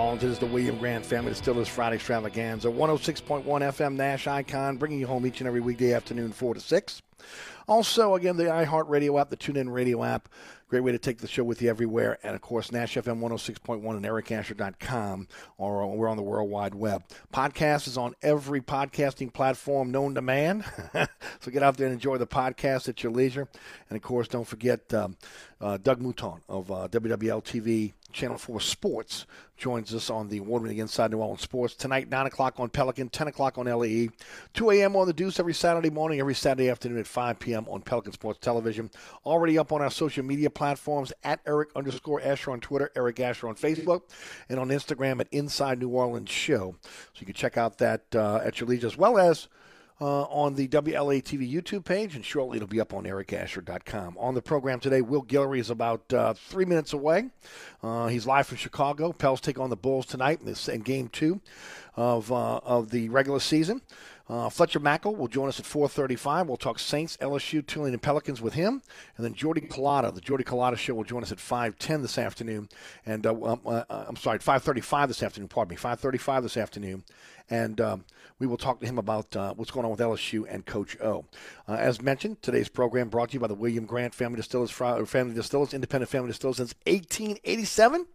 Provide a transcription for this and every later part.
Family Distillers Friday Extravaganza, 106.1 FM Nash Icon, bringing you home each and every weekday afternoon, 4 to 6. Also, again, the iHeartRadio app, the TuneIn Radio app, Great way to take the show with you everywhere. And of course, Nash FM 106.1 and ericasher.com, or we're on the World Wide Web. Podcast is on every podcasting platform known to man. so get out there and enjoy the podcast at your leisure. And of course, don't forget um, uh, Doug Mouton of uh, WWL TV Channel 4 Sports joins us on the award-winning Inside New Orleans Sports tonight, 9 o'clock on Pelican, 10 o'clock on LAE, 2 a.m. on The Deuce every Saturday morning, every Saturday afternoon at 5 p.m. on Pelican Sports Television. Already up on our social media platforms at Eric underscore Asher on Twitter, Eric Asher on Facebook, and on Instagram at Inside New Orleans Show. So you can check out that uh, at your leisure, as well as uh, on the WLA TV YouTube page, and shortly it'll be up on ericasher.com. On the program today, Will Guillory is about uh, three minutes away. Uh, he's live from Chicago. Pels take on the Bulls tonight in, this, in game two of, uh, of the regular season. Uh, Fletcher Mackel will join us at 4:35. We'll talk Saints, LSU, Tulane, and Pelicans with him, and then Jordy Culotta, the Jordy Culotta Show, will join us at 5:10 this afternoon, and uh, um, uh, I'm sorry, 5:35 this afternoon. Pardon me, 5:35 this afternoon, and um, we will talk to him about uh, what's going on with LSU and Coach O. Uh, as mentioned, today's program brought to you by the William Grant Family Distillers, Family Distillers, independent family distillers since 1887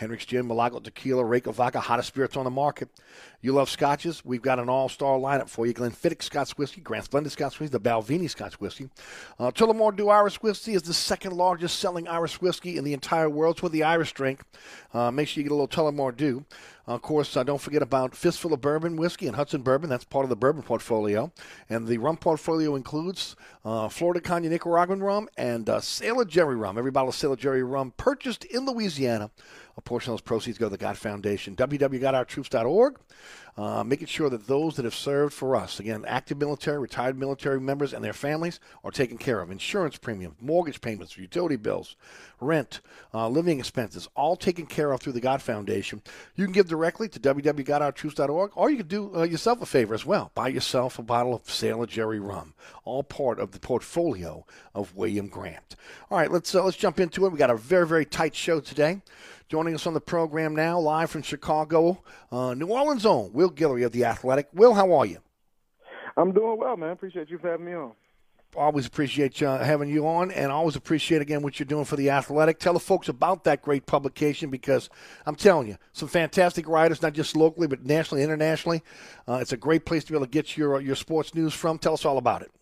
Hendrick's Gin, Milagro Tequila, Reyka Vodka, hottest spirits on the market. You love scotches? We've got an all-star lineup for you. Glenfiddich Scotch Whiskey, Grant's Blended Scotch Whiskey, the Balvenie Scotch Whiskey. Uh, Tullamore Dew Irish Whiskey is the second largest selling Irish whiskey in the entire world. It's with the Irish drink. Uh, make sure you get a little Tullamore Dew. Uh, of course, uh, don't forget about Fistful of Bourbon Whiskey and Hudson Bourbon. That's part of the bourbon portfolio. And the rum portfolio includes uh, Flor de Caña Nicaraguan rum and uh, Sailor Jerry rum. Every bottle of Sailor Jerry rum purchased in Louisiana. A portion of those proceeds go to the God Foundation. www.gotourtroops.org uh, making sure that those that have served for us, again, active military, retired military members, and their families are taken care of. Insurance premiums, mortgage payments, utility bills, rent, uh, living expenses, all taken care of through the God Foundation. You can give directly to www.gotourtroops.org, or you can do uh, yourself a favor as well. Buy yourself a bottle of Sailor Jerry rum, all part of the portfolio of William Grant. All right, let's uh, let's jump into it. We got a very very tight show today. Joining us on the program now, live from Chicago, uh, New Orleans own Will Guillory of The Athletic. Will, how are you? I'm doing well, man. Appreciate you for having me on. Always appreciate uh, having you on, and always appreciate again what you're doing for the Athletic. Tell the folks about that great publication because I'm telling you, some fantastic writers, not just locally but nationally, internationally. Uh, it's a great place to be able to get your your sports news from. Tell us all about it.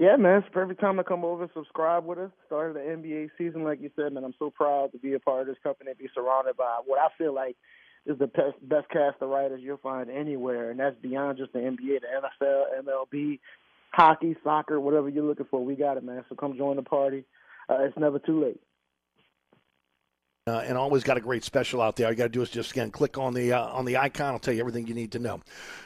Yeah, man, it's perfect time to come over and subscribe with us. Started the NBA season, like you said, man. I'm so proud to be a part of this company and be surrounded by what I feel like is the best, best cast of writers you'll find anywhere, and that's beyond just the NBA, the NFL, MLB, hockey, soccer, whatever you're looking for. We got it, man. So come join the party. Uh, it's never too late. Uh, and always got a great special out there. All you got to do is just again click on the uh, on the icon. I'll tell you everything you need to know.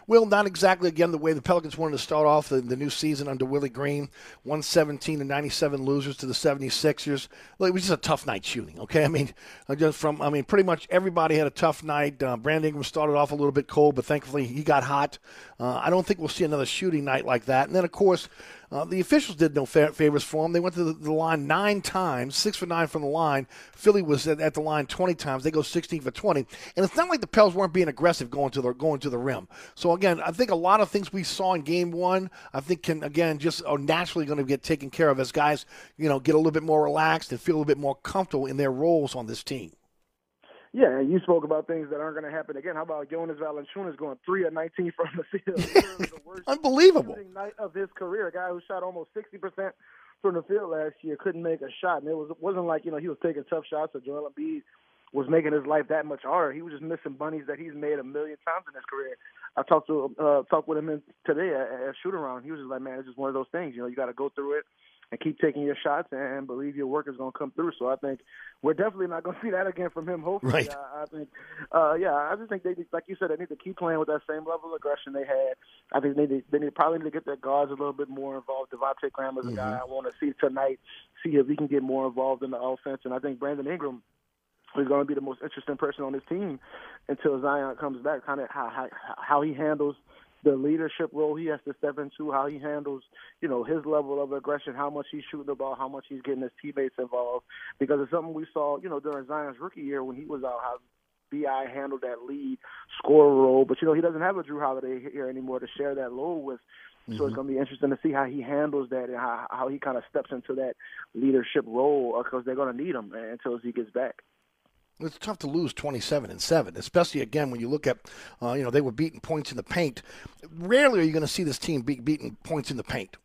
Will not exactly again the way the Pelicans wanted to start off the, the new season under Willie Green, 117 to 97 losers to the 76ers. Well, it was just a tough night shooting. Okay, I mean, just from I mean, pretty much everybody had a tough night. Uh, Brandon Ingram started off a little bit cold, but thankfully he got hot. Uh, I don't think we'll see another shooting night like that. And then of course uh, the officials did no fa- favors for them. They went to the, the, line nine times, six for nine from the line. Philly was at, at, the line 20 times. They go 16 for 20. And it's not like the Pels weren't being aggressive going to the going to the rim. So again, I think a lot of things we saw in Game One, I think can again just are naturally going to get taken care of as guys, you know, get a little bit more relaxed and feel a little bit more comfortable in their roles on this team. Yeah, you spoke about things that aren't going to happen again. How about Jonas Valanciunas going three of 19 from the field? Unbelievable night of his career. A guy who shot almost 60 percent from the field last year couldn't make a shot, and it was wasn't like you know he was taking tough shots or Joel Embiid was making his life that much harder. He was just missing bunnies that he's made a million times in his career. I talked to uh, talked with him in, today at, at shoot around. He was just like, man, it's just one of those things. You know, you got to go through it and keep taking your shots and believe your work is going to come through. So I think we're definitely not going to see that again from him. Hopefully, right. I, I think, uh, yeah, I just think they, like you said, they need to keep playing with that same level of aggression they had. I think they need, they need probably need to get their guards a little bit more involved. Devonte' Graham is a mm-hmm. guy I want to see tonight, see if he can get more involved in the offense. And I think Brandon Ingram is going to be the most interesting person on this team until Zion comes back. Kind of how, how how he handles the leadership role he has to step into, how he handles, you know, his level of aggression, how much he's shooting the ball, how much he's getting his teammates involved. Because it's something we saw, you know, during Zion's rookie year when he was out, how Bi handled that lead scorer role. But you know, he doesn't have a Jrue Holiday here anymore to share that load with. Mm-hmm. So it's mm-hmm. going to be interesting to see how he handles that and how, how he kind of steps into that leadership role because they're going to need him until he gets back it's tough to lose 27 and 7 especially again when you look at uh, you know they were beating points in the paint rarely are you going to see this team be beating points in the paint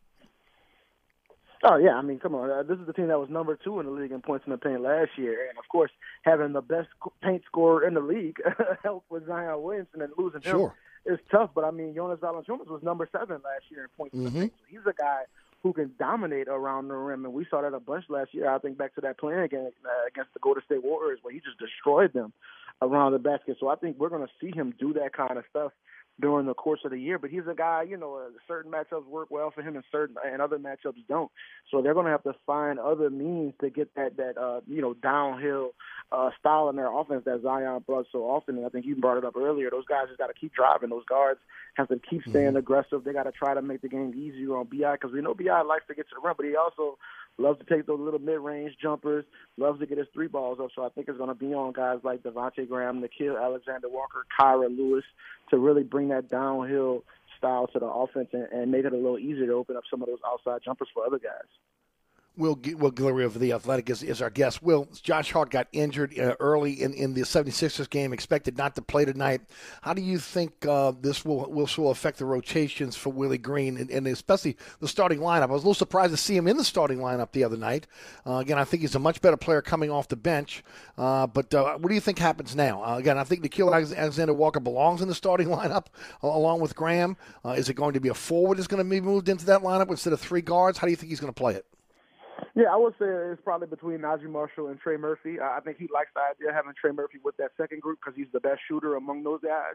Oh yeah, I mean, come on. Uh, this is the team that was number two in the league in points in the paint last year, and of course, having the best paint scorer in the league helped with Zion Williamson and losing him is tough. But I mean, Jonas Valanciunas was number seven last year in points mm-hmm. in the mm-hmm. paint. So he's a guy who can dominate around the rim. And we saw that a bunch last year. I think back to that playing against, uh, against the Golden State Warriors where he just destroyed them around the basket. So I think we're going to see him do that kind of stuff during the course of the year. But he's a guy, you know, uh, certain matchups work well for him and certain and other matchups don't. So they're going to have to find other means to get that that uh, you know downhill uh, style in their offense that Zion brought so often. And I think you brought it up earlier. Those guys just got to keep driving. Those guards have to keep staying mm-hmm. aggressive. They got to try to make the game easier on Bi because we know Bi likes to get to the rim, but he also loves to take those little mid-range jumpers, loves to get his three balls up. So I think it's going to be on guys like Devontae Graham, Nickeil Alexander Walker, Kira Lewis to really bring that downhill style to the offense and, and make it a little easier to open up some of those outside jumpers for other guys. Will Will Guillory of the Athletic is, is our guest. Will Josh Hart got injured uh, early in, in the 76ers game, expected not to play tonight. How do you think uh, this will will, affect the rotations for Willie Green and, and, especially the starting lineup? I was a little surprised to see him in the starting lineup the other night. Uh, again, I think he's a much better player coming off the bench. Uh, but uh, what do you think happens now? Uh, again, I think Nickeil Alexander Walker belongs in the starting lineup along with Graham. is it going to be a forward that's going to be moved into that lineup instead of three guards? How do you think he's going to play it? Yeah, I would say it's probably between Naji Marshall and Trey Murphy. I think he likes the idea of having Trey Murphy with that second group because he's the best shooter among those guys.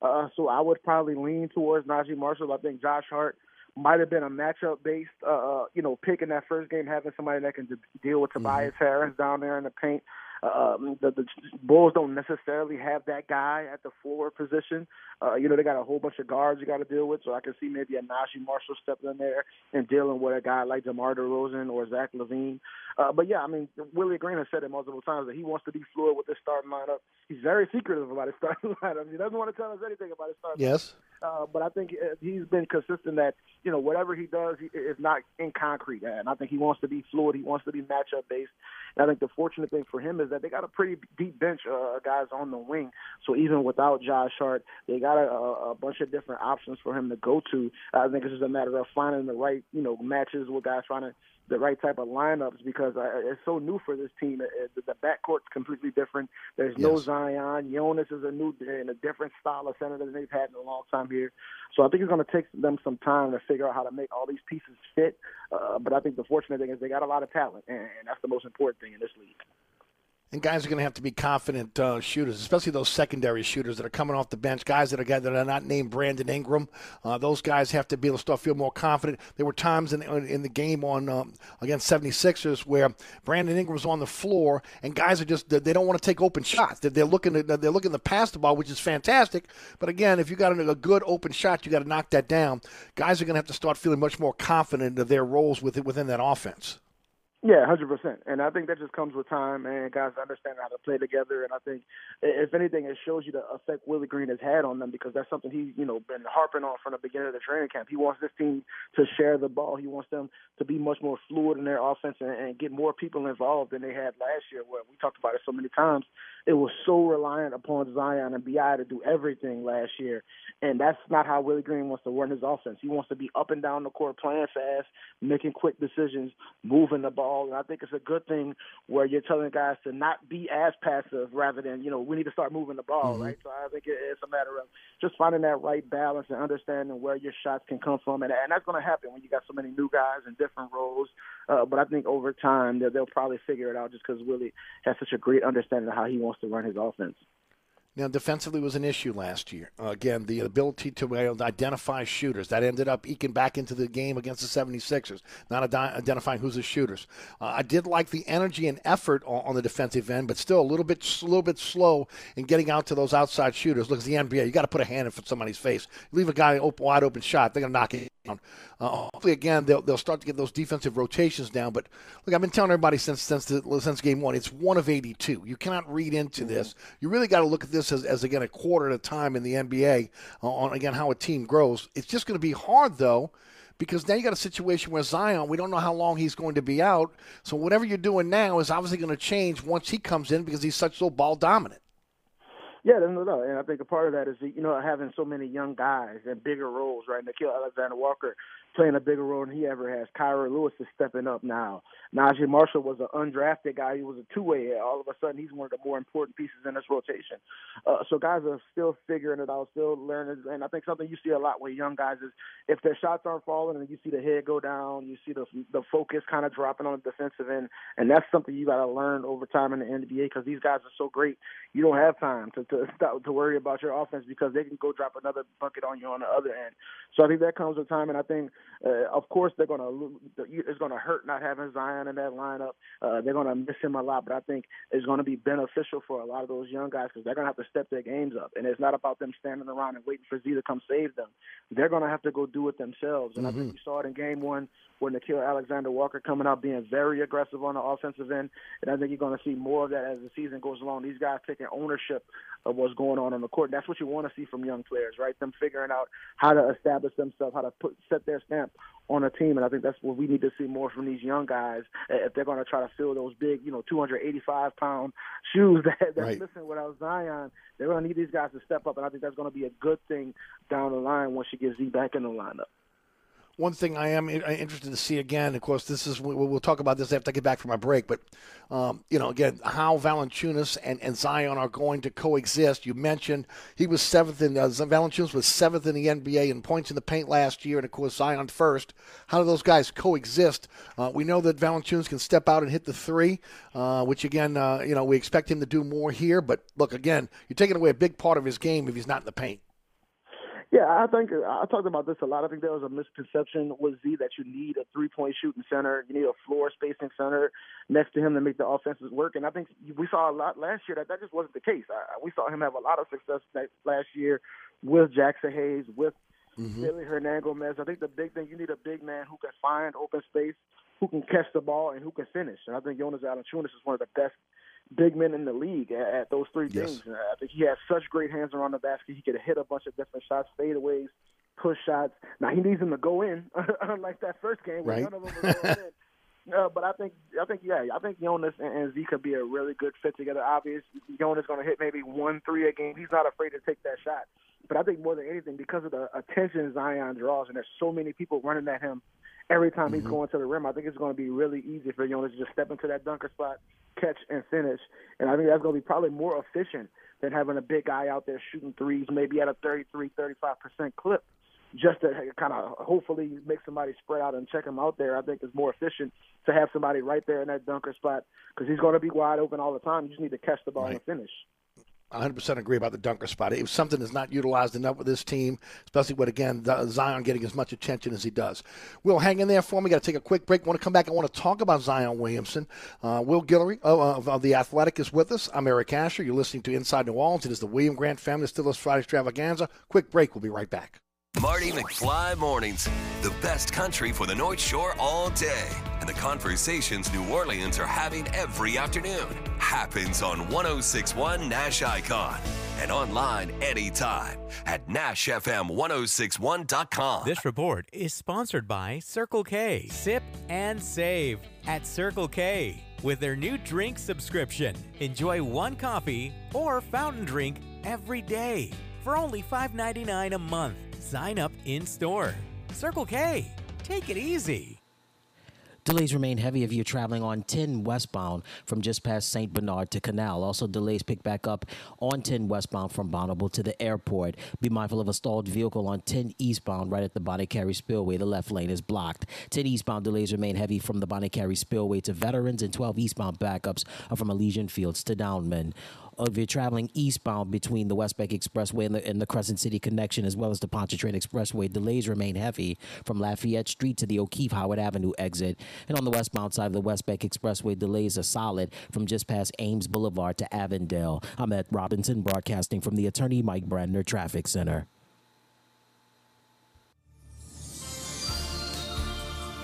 Uh, so I would probably lean towards Naji Marshall. I think Josh Hart might have been a matchup based, uh, uh, you know, pick in that first game, having somebody that can deal with mm-hmm. Tobias Harris down there in the paint. Um, the, the Bulls don't necessarily have that guy at the forward position. Uh, you know, they got a whole bunch of guards you got to deal with, so I can see maybe a Naji Marshall stepping in there and dealing with a guy like DeMar DeRozan or Zach LaVine. Uh, but yeah, I mean, Willie Green has said it multiple times that he wants to be fluid with his starting lineup. He's very secretive about his starting lineup. He doesn't want to tell us anything about his starting. Yes. Uh, but I think uh, he's been consistent that you know whatever he does he, is not in concrete, and I think he wants to be fluid. He wants to be matchup based. And I think the fortunate thing for him is that they got a pretty deep bench uh, guys on the wing. So even without Josh Hart, they got a, a bunch of different options for him to go to. I think it's just a matter of finding the right you know matches with guys trying to the right type of lineups because uh, it's so new for this team. It, the backcourt's completely different. There's yes. no Zion. Jonas is a new and a different style of center than they've had in a long time here. So I think it's going to take them some time to figure out how to make all these pieces fit. Uh, but I think the fortunate thing is they got a lot of talent, and, and that's the most important thing in this league. And guys are going to have to be confident uh, shooters, especially those secondary shooters that are coming off the bench. Guys that are that are not named Brandon Ingram. Uh, those guys have to be able to start feel more confident. There were times in in the game on um, against 76ers where Brandon Ingram was on the floor and guys are just they don't want to take open shots. They're looking to, they're looking to pass the ball, which is fantastic. But again, if you got a good open shot, you got to knock that down. Guys are going to have to start feeling much more confident of their roles within within that offense. Yeah, hundred percent. And I think that just comes with time and guys understand how to play together. And I think, if anything, it shows you the effect Willie Green has had on them because that's something he's you know been harping on from the beginning of the training camp. He wants this team to share the ball. He wants them to be much more fluid in their offense and, and get more people involved than they had last year. Where we talked about it so many times, it was so reliant upon Zion and Bi to do everything last year, and that's not how Willie Green wants to run his offense. He wants to be up and down the court, playing fast, making quick decisions, moving the ball. And I think it's a good thing where you're telling guys to not be as passive rather than, you know, we need to start moving the ball, mm-hmm. right? So I think it's a matter of just finding that right balance and understanding where your shots can come from. And, and that's going to happen when you got so many new guys in different roles. Uh, but I think over time they'll, they'll probably figure it out just because Willie has such a great understanding of how he wants to run his offense. Now, defensively was an issue last year. Uh, again, the ability to identify shooters. That ended up eking back into the game against the 76ers, not ad- identifying who's the shooters. Uh, I did like the energy and effort on, on, the defensive end, but still a little bit a little bit slow in getting out to those outside shooters. Look, at the NBA. You got to put a hand in somebody's face. Leave a guy open, wide open shot, they're going to knock it. Uh, hopefully, again, they'll, they'll start to get those defensive rotations down. But look, I've been telling everybody since since the, since game one, it's one of 82. You cannot read into mm-hmm. this. You really got to look at this as, as again a quarter at a time in the NBA uh, on again how a team grows. It's just going to be hard though because now you got a situation where Zion, we don't know how long he's going to be out. So whatever you're doing now is obviously going to change once he comes in because he's such so ball dominant. Yeah, no, no, and I think a part of that is you know having so many young guys and bigger roles, right? Nickeil Alexander Walker playing a bigger role than he ever has. Kira Lewis is stepping up now. Naji Marshall was an undrafted guy. He was a two-way. All of a sudden, he's one of the more important pieces in this rotation. Uh, so guys are still figuring it out, still learning. And I think something you see a lot with young guys is if their shots aren't falling and you see the head go down, you see the the focus kind of dropping on the defensive end, and that's something you got to learn over time in the NBA because these guys are so great. You don't have time to to stop, to worry about your offense because they can go drop another bucket on you on the other end. So I think that comes with time, and I think uh, of course, they're gonna it's gonna hurt not having Zion in that lineup. Uh, they're gonna miss him a lot, but I think it's gonna be beneficial for a lot of those young guys because they're gonna have to step their games up. And it's not about them standing around and waiting for Z to come save them. They're gonna have to go do it themselves. And mm-hmm. I think mm-hmm. you saw it in Game One with Nickeil Alexander Walker coming out being very aggressive on the offensive end. And I think you're going to see more of that as the season goes along. These guys taking ownership of what's going on on the court. And that's what you want to see from young players, right? Them figuring out how to establish themselves, how to put set their stamp on a team, and I think that's what we need to see more from these young guys eh, if they're going to try to fill those big, you know, 285 pound shoes that that's right. missing without Zion. They're going to need these guys to step up, and I think that's going to be a good thing down the line once you get Z back in the lineup. One thing I am interested to see again, of course, this is we'll talk about this after I get back from my break. But um, you know, again, how Valanciunas and, and Zion are going to coexist. You mentioned he was seventh in uh, Valanciunas was seventh in the NBA in points in the paint last year, and of course Zion first. How do those guys coexist? Uh, we know that Valanciunas can step out and hit the three, uh, which again, uh, you know, we expect him to do more here. But look, again, you're taking away a big part of his game if he's not in the paint. Yeah, I think I talked about this a lot. I think there was a misconception with Z that you need a three point shooting center, you need a floor spacing center next to him to make the offenses work. And I think we saw a lot last year that that just wasn't the case. I, we saw him have a lot of success last year with Jaxson Hayes, with mm-hmm. Willy Hernangomez. I think the big thing you need a big man who can find open space, who can catch the ball, and who can finish. And I think Jonas Valanciunas is one of the best big men in the league at, at those three yes. things. Uh, I think he has such great hands around the basket. He could hit a bunch of different shots, fadeaways, push shots. Now he needs them to go in, unlike that first game where right. none of them were going in. Uh, but I think I think yeah I think Jonas and, and Z could be a really good fit together. Obviously, Jonas going to hit maybe one three a game. He's not afraid to take that shot. But I think more than anything, because of the attention Zion draws, and there's so many people running at him every time mm-hmm. he's going to the rim, I think it's going to be really easy for Jonas to just step into that dunker spot, catch and finish. And I think that's going to be probably more efficient than having a big guy out there shooting threes, maybe at a 33, 35 percent clip, just to kind of hopefully make somebody spread out and check him out there. I think it's more efficient to have somebody right there in that dunker spot because he's going to be wide open all the time. You just need to catch the ball right. and finish. 100% agree about the dunker spot. Was something that's not utilized enough with this team, especially with, again, Zion getting as much attention as he does. We'll hang in there for me. Got to take a quick break. want to come back. I want to talk about Zion Williamson. Uh, Will Guillory of, of, The Athletic is with us. I'm Eric Asher. You're listening to Inside New Orleans. It is the William Grant Family Distillers Friday Extravaganza. Quick break. We'll be right back. Marty McFly Mornings, the best country for the North Shore all day. And the conversations New Orleans are having every afternoon happens on 1061 Nash Icon and online anytime at NashFM1061.com. This report is sponsored by Circle K. Sip and save at Circle K with their new drink subscription. Enjoy one coffee or fountain drink every day for only $5.99 a month. Sign up in store. Circle K. Take it easy. Delays remain heavy if you're traveling on 10 westbound from just past St. Bernard to Canal. Also, delays pick back up on 10 westbound from Bonnabel to the airport. Be mindful of a stalled vehicle on 10 eastbound right at the Bonnet Carré Spillway. The left lane is blocked. 10 eastbound delays remain heavy from the Bonnet Carré Spillway to Veterans, and 12 eastbound backups are from Elysian Fields to Downman if you're traveling eastbound between the West Bank Expressway and the, and the Crescent City connection, as well as the Pontchartrain Expressway, delays remain heavy from Lafayette Street to the O'Keefe Howard Avenue exit. And on the westbound side of the West Bank Expressway, delays are solid from just past Ames Boulevard to Avondale. I'm at Robinson, broadcasting from the Attorney Mike Brandner Traffic Center.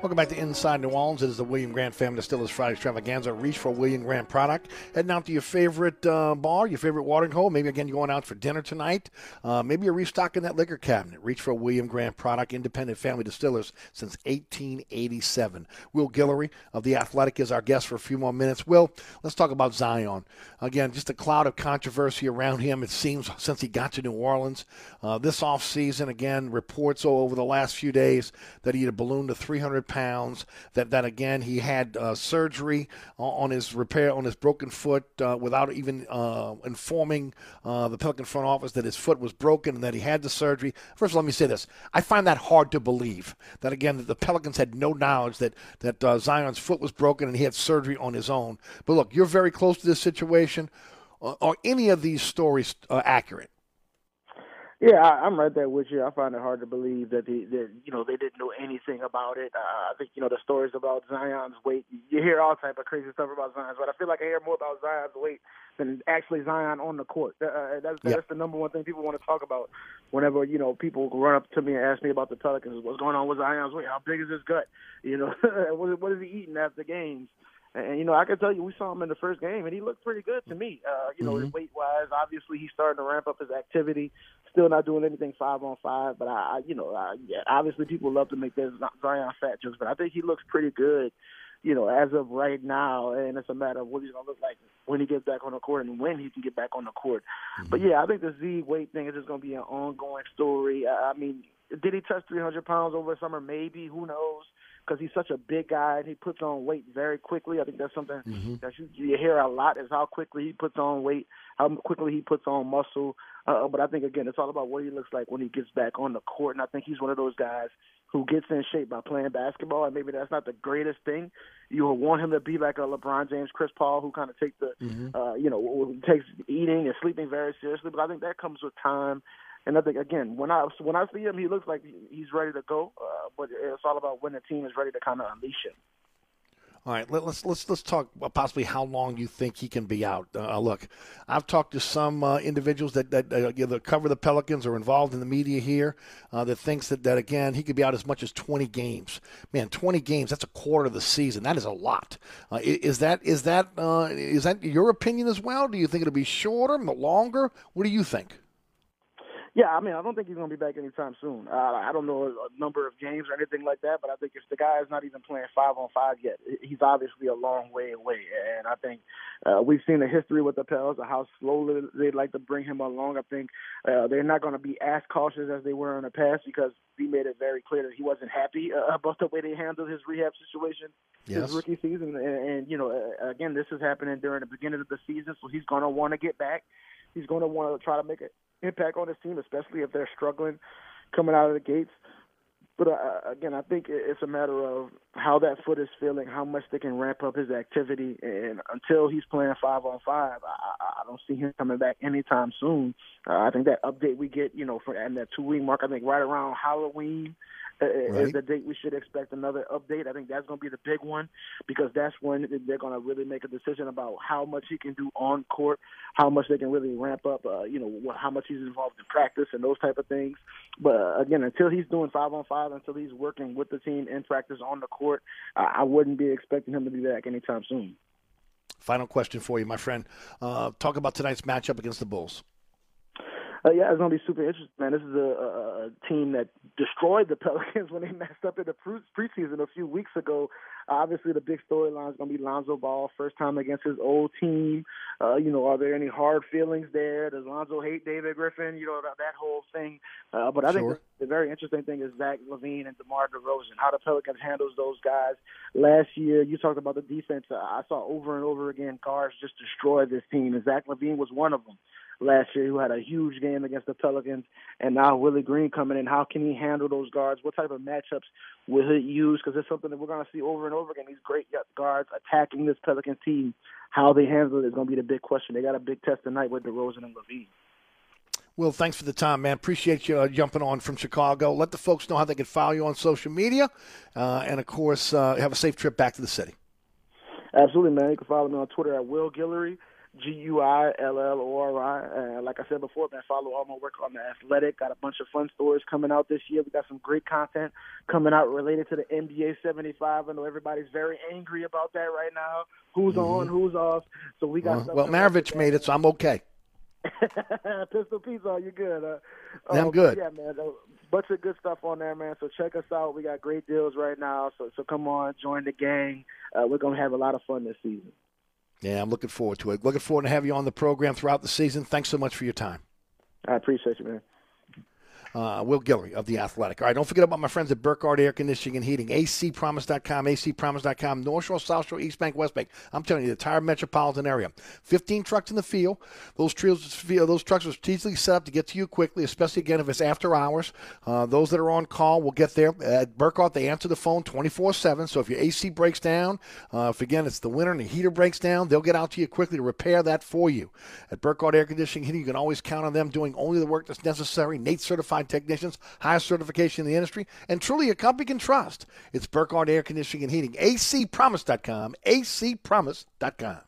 Welcome back to Inside New Orleans. It is the William Grant Family Distillers Friday Extravaganza. Reach for William Grant product. Heading out to your favorite uh, bar, your favorite watering hole. Maybe again, going out for dinner tonight. Uh, maybe you're restocking that liquor cabinet. Reach for a William Grant product. Independent Family Distillers since 1887. Will Guillory of The Athletic is our guest for a few more minutes. Will, let's talk about Zion. Again, just a cloud of controversy around him, it seems, since he got to New Orleans. Uh, this offseason, again, reports over the last few days that he had ballooned to 300 pounds. That that again he had uh, surgery on his repair on his broken foot uh, without even uh, informing uh, the Pelican front office that his foot was broken and that he had the surgery. First, let me say this: I find that hard to believe. That again, that the Pelicans had no knowledge that that uh, Zion's foot was broken and he had surgery on his own. But look, you're very close to this situation. are any of these stories uh, accurate? Yeah, I, I'm right there with you. I find it hard to believe that the that you know they didn't know anything about it. Uh, I think you know the stories about Zion's weight. You hear all type of crazy stuff about Zion's weight. I feel like I hear more about Zion's weight than actually Zion on the court. Uh, uh that's yep. that's the number one thing people want to talk about. Whenever you know people run up to me and ask me about the Pelicans, what's going on with Zion's weight? How big is his gut? You know, what, what is he eating after games? And you know, I can tell you, we saw him in the first game, and he looked pretty good to me. Uh, you know, mm-hmm. weight wise, obviously he's starting to ramp up his activity. Still not doing anything five on five, but I, you know, I, yeah, obviously people love to make their Zion fat jokes, but I think he looks pretty good. You know, as of right now, and it's a matter of what he's gonna look like when he gets back on the court and when he can get back on the court. Mm-hmm. But yeah, I think the Z weight thing is just gonna be an ongoing story. I mean, did he touch 300 pounds over summer? Maybe. Who knows? Because he's such a big guy and he puts on weight very quickly. I think that's something mm-hmm. that you, you hear a lot is how quickly he puts on weight, how quickly he puts on muscle. Uh, but I think again, it's all about what he looks like when he gets back on the court. And I think he's one of those guys who gets in shape by playing basketball. And maybe that's not the greatest thing. You will want him to be like a LeBron James, Chris Paul, who kind of take the, mm-hmm. uh, you know, takes eating and sleeping very seriously. But I think that comes with time and I think again, when I when I see him, he looks like he's ready to go. Uh, but it's all about when the team is ready to kind of unleash him. All right, let, us let's let's talk possibly how long you think he can be out. Uh, uh, look, I've talked to some uh, individuals that that uh, either cover the Pelicans or involved in the media here uh, that thinks that that again he could be out as much as 20 games. Man, 20 games that's a quarter of the season. That is a lot. Is that is that is that your opinion as well? Do you think it'll be shorter, longer? What do you think? Yeah, I mean, I don't think he's going to be back anytime soon. Uh, I don't know a number of games or anything like that, but I think if the guy is not even playing five on five yet, he's obviously a long way away. And I think uh, we've seen the history with the Pels, of how slowly they'd like to bring him along. I think uh, they're not going to be as cautious as they were in the past because he made it very clear that he wasn't happy uh, about the way they handled his rehab situation yes. his rookie season. And, and you know, uh, again, this is happening during the beginning of the season, so he's going to want to get back. He's going to want to try to make it impact on his team, especially if they're struggling coming out of the gates. But uh, again, I think it's a matter of how that foot is feeling, how much they can ramp up his activity, and until he's playing five on five, I, I don't see him coming back anytime soon. Uh, I think that update we get, you know, for and that two week mark, I think right around Halloween, uh, right. is the date we should expect another update. I think that's going to be the big one because that's when they're going to really make a decision about how much he can do on court, how much they can really ramp up, uh, you know, how much he's involved in practice and those type of things. But uh, again, until he's doing five on five, until he's working with the team in practice on the court, I, I wouldn't be expecting him to be back anytime soon. Final question for you, my friend. Uh, talk about tonight's matchup against the Bulls. Uh, yeah, it's gonna be super interesting, man. This is a, a, team that destroyed the Pelicans when they messed up in the pre- preseason a few weeks ago. Obviously, the big storyline is going to be Lonzo Ball, first time against his old team. Uh, you know, are there any hard feelings there? Does Lonzo hate David Griffin? You know, that, that whole thing. Uh, but I sure. think the, the very interesting thing is Zach LaVine and DeMar DeRozan, how the Pelicans handles those guys. Last year, you talked about the defense. Uh, I saw over and over again guards just destroy this team, and Zach LaVine was one of them last year who had a huge game against the Pelicans, and now Willie Green coming in. How can he handle those guards? What type of matchups will he use? Because it's something that we're going to see over and over again. These great guards attacking this Pelicans team. How they handle it is going to be the big question. They got a big test tonight with DeRozan and LaVine. Will, thanks for the time, man. Appreciate you uh, jumping on from Chicago. Let the folks know how they can follow you on social media. Uh, and, of course, uh, have a safe trip back to the city. Absolutely, man. You can follow me on Twitter at Will Guillory. G U I L L O R I. Uh, like I said before, man, follow all my work on the athletic. Got a bunch of fun stories coming out this year. We got some great content coming out related to the NBA 75. I know everybody's very angry about that right now. Who's mm-hmm. on, who's off. So we got. Uh, well, Maravich made it, so I'm okay. Pistol Pete, you're good? Uh, I'm um, good. Yeah, man. A bunch of good stuff on there, man. So check us out. We got great deals right now. So so come on, join the gang. Uh, we're gonna have a lot of fun this season. Yeah, I'm looking forward to it. Looking forward to have you on the program throughout the season. Thanks so much for your time. I appreciate you, man uh, Will Guillory of The Athletic. All right, don't forget about my friends at Burkhardt Air Conditioning and Heating, acpromise.com, acpromise.com, North Shore, South Shore, East Bank, West Bank. I'm telling you, the entire metropolitan area. 15 trucks in the field. Those, trios, those trucks are strategically set up to get to you quickly, especially, again, if it's after hours. Uh, those that are on call will get there. At Burkhardt, they answer the phone 24-7, so if your AC breaks down, uh, if, again, it's the winter and the heater breaks down, they'll get out to you quickly to repair that for you. At Burkhardt Air Conditioning Heating, you can always count on them doing only the work that's necessary. NATE certified technicians, highest certification in the industry, and truly a company can trust. It's Burkhardt Air Conditioning and Heating. acpromise.com, acpromise.com.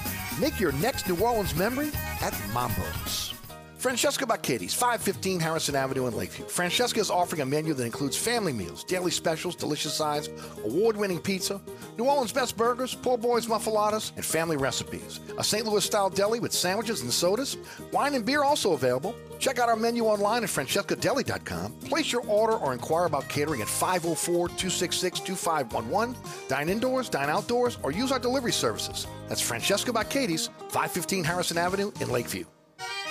Make your next New Orleans memory at Mambo's. Francesca Katie's, 515 Harrison Avenue in Lakeview. Francesca is offering a menu that includes family meals, daily specials, delicious sides, award winning pizza, New Orleans best burgers, poor boys muffulettas, and family recipes. A St. Louis style deli with sandwiches and sodas. Wine and beer also available. Check out our menu online at francescadeli.com. Place your order or inquire about catering at 504 266 2511. Dine indoors, dine outdoors, or use our delivery services. That's Francesca by Katie's, 515 Harrison Avenue in Lakeview.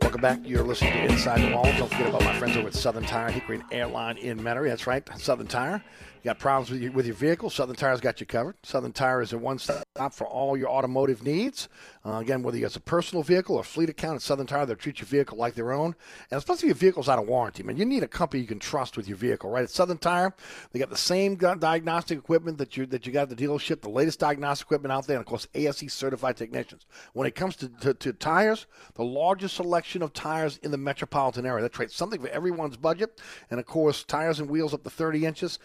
Welcome back. You're listening to Inside the Walls. Don't forget about my friends over at Southern Tire, Hickory and Airline in Metairie. That's right, Southern Tire. Got problems with your, with your vehicle? Southern Tire's got you covered. Southern Tire is a one-stop for all your automotive needs. Uh, again, whether you got a personal vehicle or fleet account at Southern Tire, they'll treat your vehicle like their own. And especially if your vehicle's out of warranty, man, you need a company you can trust with your vehicle, right? At Southern Tire, they got the same diagnostic equipment that you that you got at the dealership, the latest diagnostic equipment out there, and of course ASE certified technicians. When it comes to, to, to tires, the largest selection of tires in the metropolitan area. That's right, something for everyone's budget. And of course, tires and wheels up to 30 inches.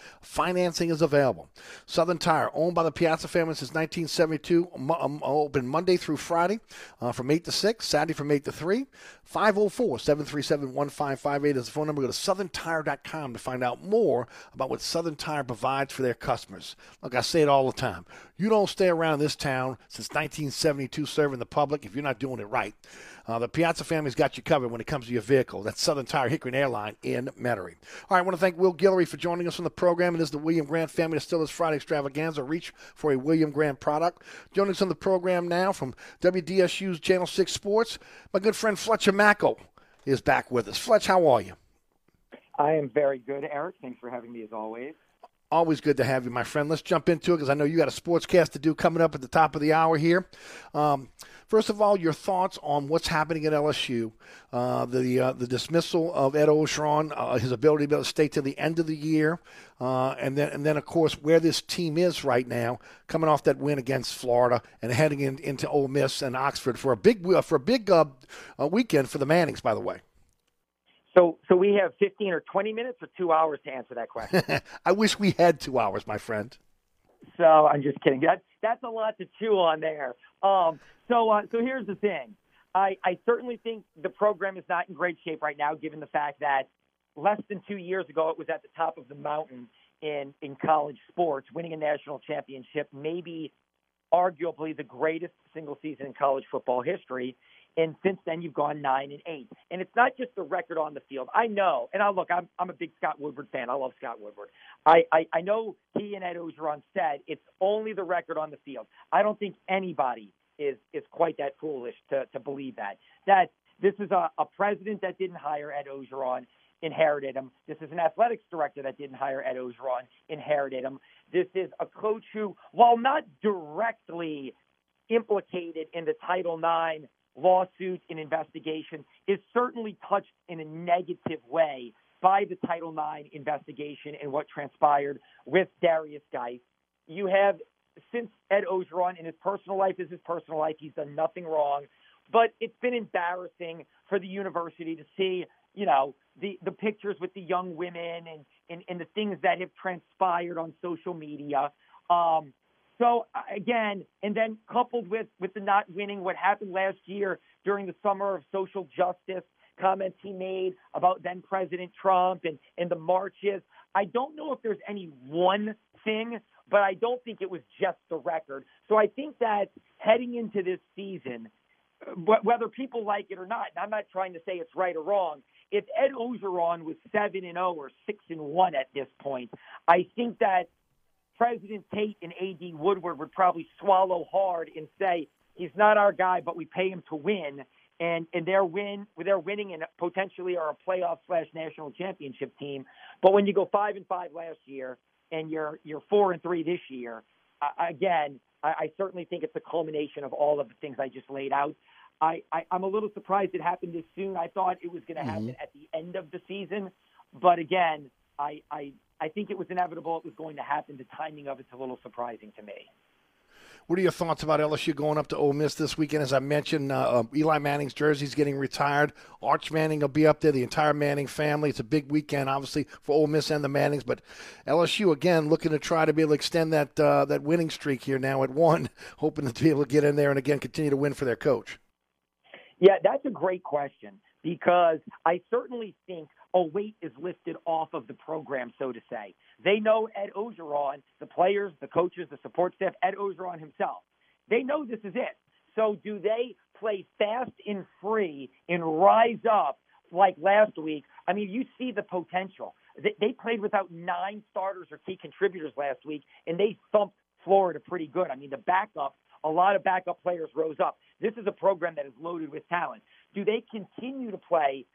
Financing is available. Southern Tire, owned by the Piazza family since 1972, um, open Monday through Friday uh, from 8 to 6, Saturday from 8 to 3. 504 737 1558 is the phone number. Go to southerntire.com to find out more about what Southern Tire provides for their customers. Look, I say it all the time. You don't stay around this town since 1972 serving the public if you're not doing it right. Uh, the Piazza family's got you covered when it comes to your vehicle. That's Southern Tire Hickory Airline in Metairie. All right, I want to thank Will Guillory for joining us on the program. It is the William Grant Family Distillers Friday Extravaganza. Reach for a William Grant product. Joining us on the program now from WDSU's Channel 6 Sports, my good friend Fletcher Mackel is back with us. Fletch, how are you? I am very good, Eric. Thanks for having me as always. Always good to have you, my friend. Let's jump into it because I know you got a sportscast to do coming up at the top of the hour here. Um, first of all, your thoughts on what's happening at LSU, uh, the uh, the dismissal of Ed Orgeron, uh, his ability to be able to stay to the end of the year, uh, and then and then of course where this team is right now, coming off that win against Florida and heading in, into Ole Miss and Oxford for a big for a big uh, uh, weekend for the Mannings, by the way. So, so we have 15 or 20 minutes or two hours to answer that question. I wish we had two hours, my friend. So I'm just kidding. That's that's a lot to chew on there. Um, so uh, so here's the thing. I, I certainly think the program is not in great shape right now, given the fact that less than two years ago it was at the top of the mountain in in college sports, winning a national championship, maybe arguably the greatest single season in college football history. And since then, you've gone nine and eight. And it's not just the record on the field. I know, and I look, I'm I'm a big Scott Woodward fan. I love Scott Woodward. I I, I know he and Ed Orgeron said it's only the record on the field. I don't think anybody is is quite that foolish to to believe that that this is a, a president that didn't hire Ed Orgeron inherited him. This is an athletics director that didn't hire Ed Orgeron, inherited him. This is a coach who, while not directly implicated in the Title IX lawsuit and investigation, is certainly touched in a negative way by the Title IX investigation and what transpired with Derrius Guice. You have, since Ed Orgeron in his personal life is his personal life, he's done nothing wrong. But it's been embarrassing for the university to see, you know, the, the pictures with the young women and, and, and the things that have transpired on social media. Um, so again, and then coupled with with the not winning, what happened last year during the summer of social justice comments he made about then President Trump and and the marches. I don't know if there's any one thing, but I don't think it was just the record. So I think that heading into this season, whether people like it or not, and I'm not trying to say it's right or wrong. If Ed Orgeron was seven and zero or six and one at this point, I think that President Tate and AD Woodward would probably swallow hard and say he's not our guy, but we pay him to win. And and they're win they're winning and potentially are a playoff slash national championship team. But when you go five and five last year and you're you're four and three this year, uh, again, I, I certainly think it's a culmination of all of the things I just laid out. I, I I'm a little surprised it happened this soon. I thought it was going to happen Mm-hmm. at the end of the season, but again, I I I think it was inevitable. It was going to happen. The timing of it's a little surprising to me. What are your thoughts about LSU going up to Ole Miss this weekend? As I mentioned, uh, uh, Eli Manning's jersey is getting retired. Arch Manning will be up there. The entire Manning family. It's a big weekend, obviously, for Ole Miss and the Mannings. But LSU again looking to try to be able to extend that uh, that winning streak here now at one, hoping to be able to get in there and again continue to win for their coach. Yeah, that's a great question because I certainly think a weight is lifted off of the program, so to say. They know Ed Orgeron, the players, the coaches, the support staff, Ed Orgeron himself. They know this is it. So do they play fast and free and rise up like last week? I mean, you see the potential. They, they played without nine starters or key contributors last week, and they thumped Florida pretty good. I mean, the backup, a lot of backup players rose up. This is a program that is loaded with talent. Do they continue to play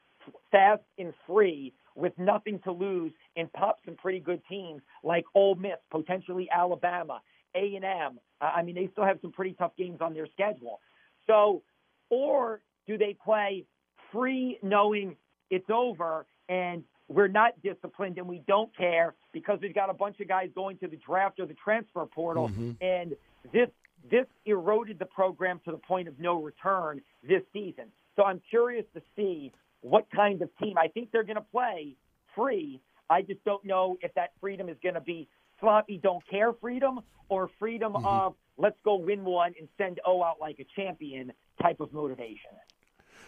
fast and free with nothing to lose and pop some pretty good teams like Ole Miss, potentially Alabama, A and M? I mean, they still have some pretty tough games on their schedule. So, or do they play free, knowing it's over and we're not disciplined and we don't care because we've got a bunch of guys going to the draft or the transfer portal, mm-hmm. and this this eroded the program to the point of no return this season. So I'm curious to see what kind of team. I think they're going to play free. I just don't know if that freedom is going to be sloppy, don't care freedom, or freedom of let's go win one and send O out like a champion type of motivation.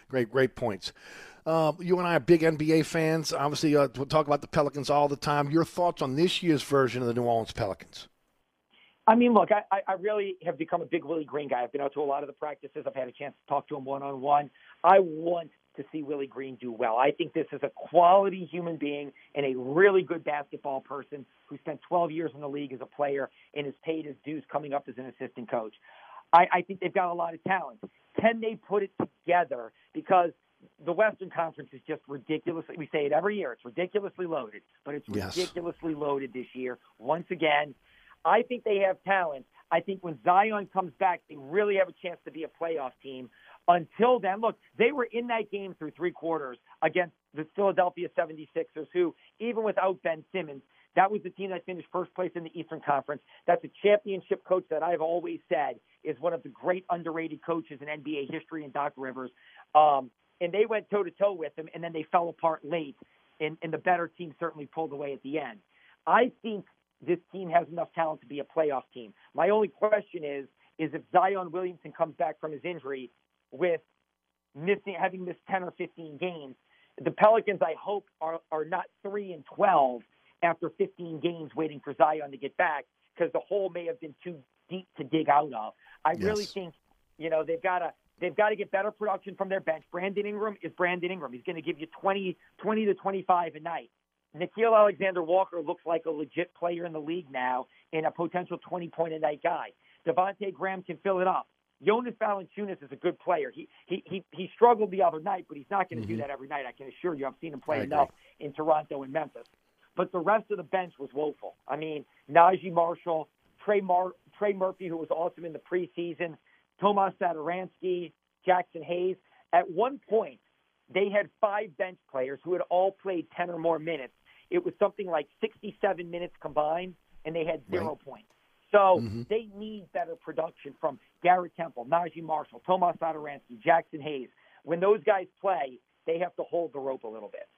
Great, great points. Uh, you and I are big NBA fans. Obviously, uh, we'll talk about the Pelicans all the time. Your thoughts on this year's version of the New Orleans Pelicans? I mean, look, I, I- really have become a big Willie Green guy. I've been out to a lot of the practices. I've had a chance to talk to him one on one. I want to see Willie Green do well. I think this is a quality human being and a really good basketball person who spent 12 years in the league as a player and has paid his dues coming up as an assistant coach. I, I think they've got a lot of talent. Can they put it together? Because the Western Conference is just ridiculously, we say it every year, it's ridiculously loaded, but it's Yes. ridiculously loaded this year. Once again, I think they have talent. I think when Zion comes back, they really have a chance to be a playoff team. Until then, look, they were in that game through three quarters against the Philadelphia 76ers, who, even without Ben Simmons, that was the team that finished first place in the Eastern Conference. That's a championship coach that I've always said is one of the great underrated coaches in NBA history, and Doc Rivers. Um, and they went toe to toe with him, and then they fell apart late, and, and the better team certainly pulled away at the end. I think this team has enough talent to be a playoff team. My only question is, is if Zion Williamson comes back from his injury with missing, having missed 10 or 15 games, the Pelicans, I hope, are, are not 3 and 12 after 15 games waiting for Zion to get back because the hole may have been too deep to dig out of. I really think, you know, they've got to they've got to get better production from their bench. Brandon Ingram is Brandon Ingram. He's going to give you 20, 20 to 25 a night. Nickeil Alexander Walker looks like a legit player in the league now and a potential 20 point a night guy. Devonte' Graham can fill it up. Jonas Valanciunas is a good player. He he he, he struggled the other night, but he's not going to do mm-hmm. that every night. I can assure you. I've seen him play enough in Toronto and Memphis. But the rest of the bench was woeful. I mean, Naji Marshall, Trey Mar- Trey Murphy, who was awesome in the preseason, Tomas Satoransky, Jaxson Hayes. At one point, they had five bench players who had all played 10 or more minutes. It was something like 67 minutes combined, and they had zero points. So mm-hmm. they need better production from Garrett Temple, Naji Marshall, Tomas Satoransky, Jaxson Hayes. When those guys play, they have to hold the rope a little bit.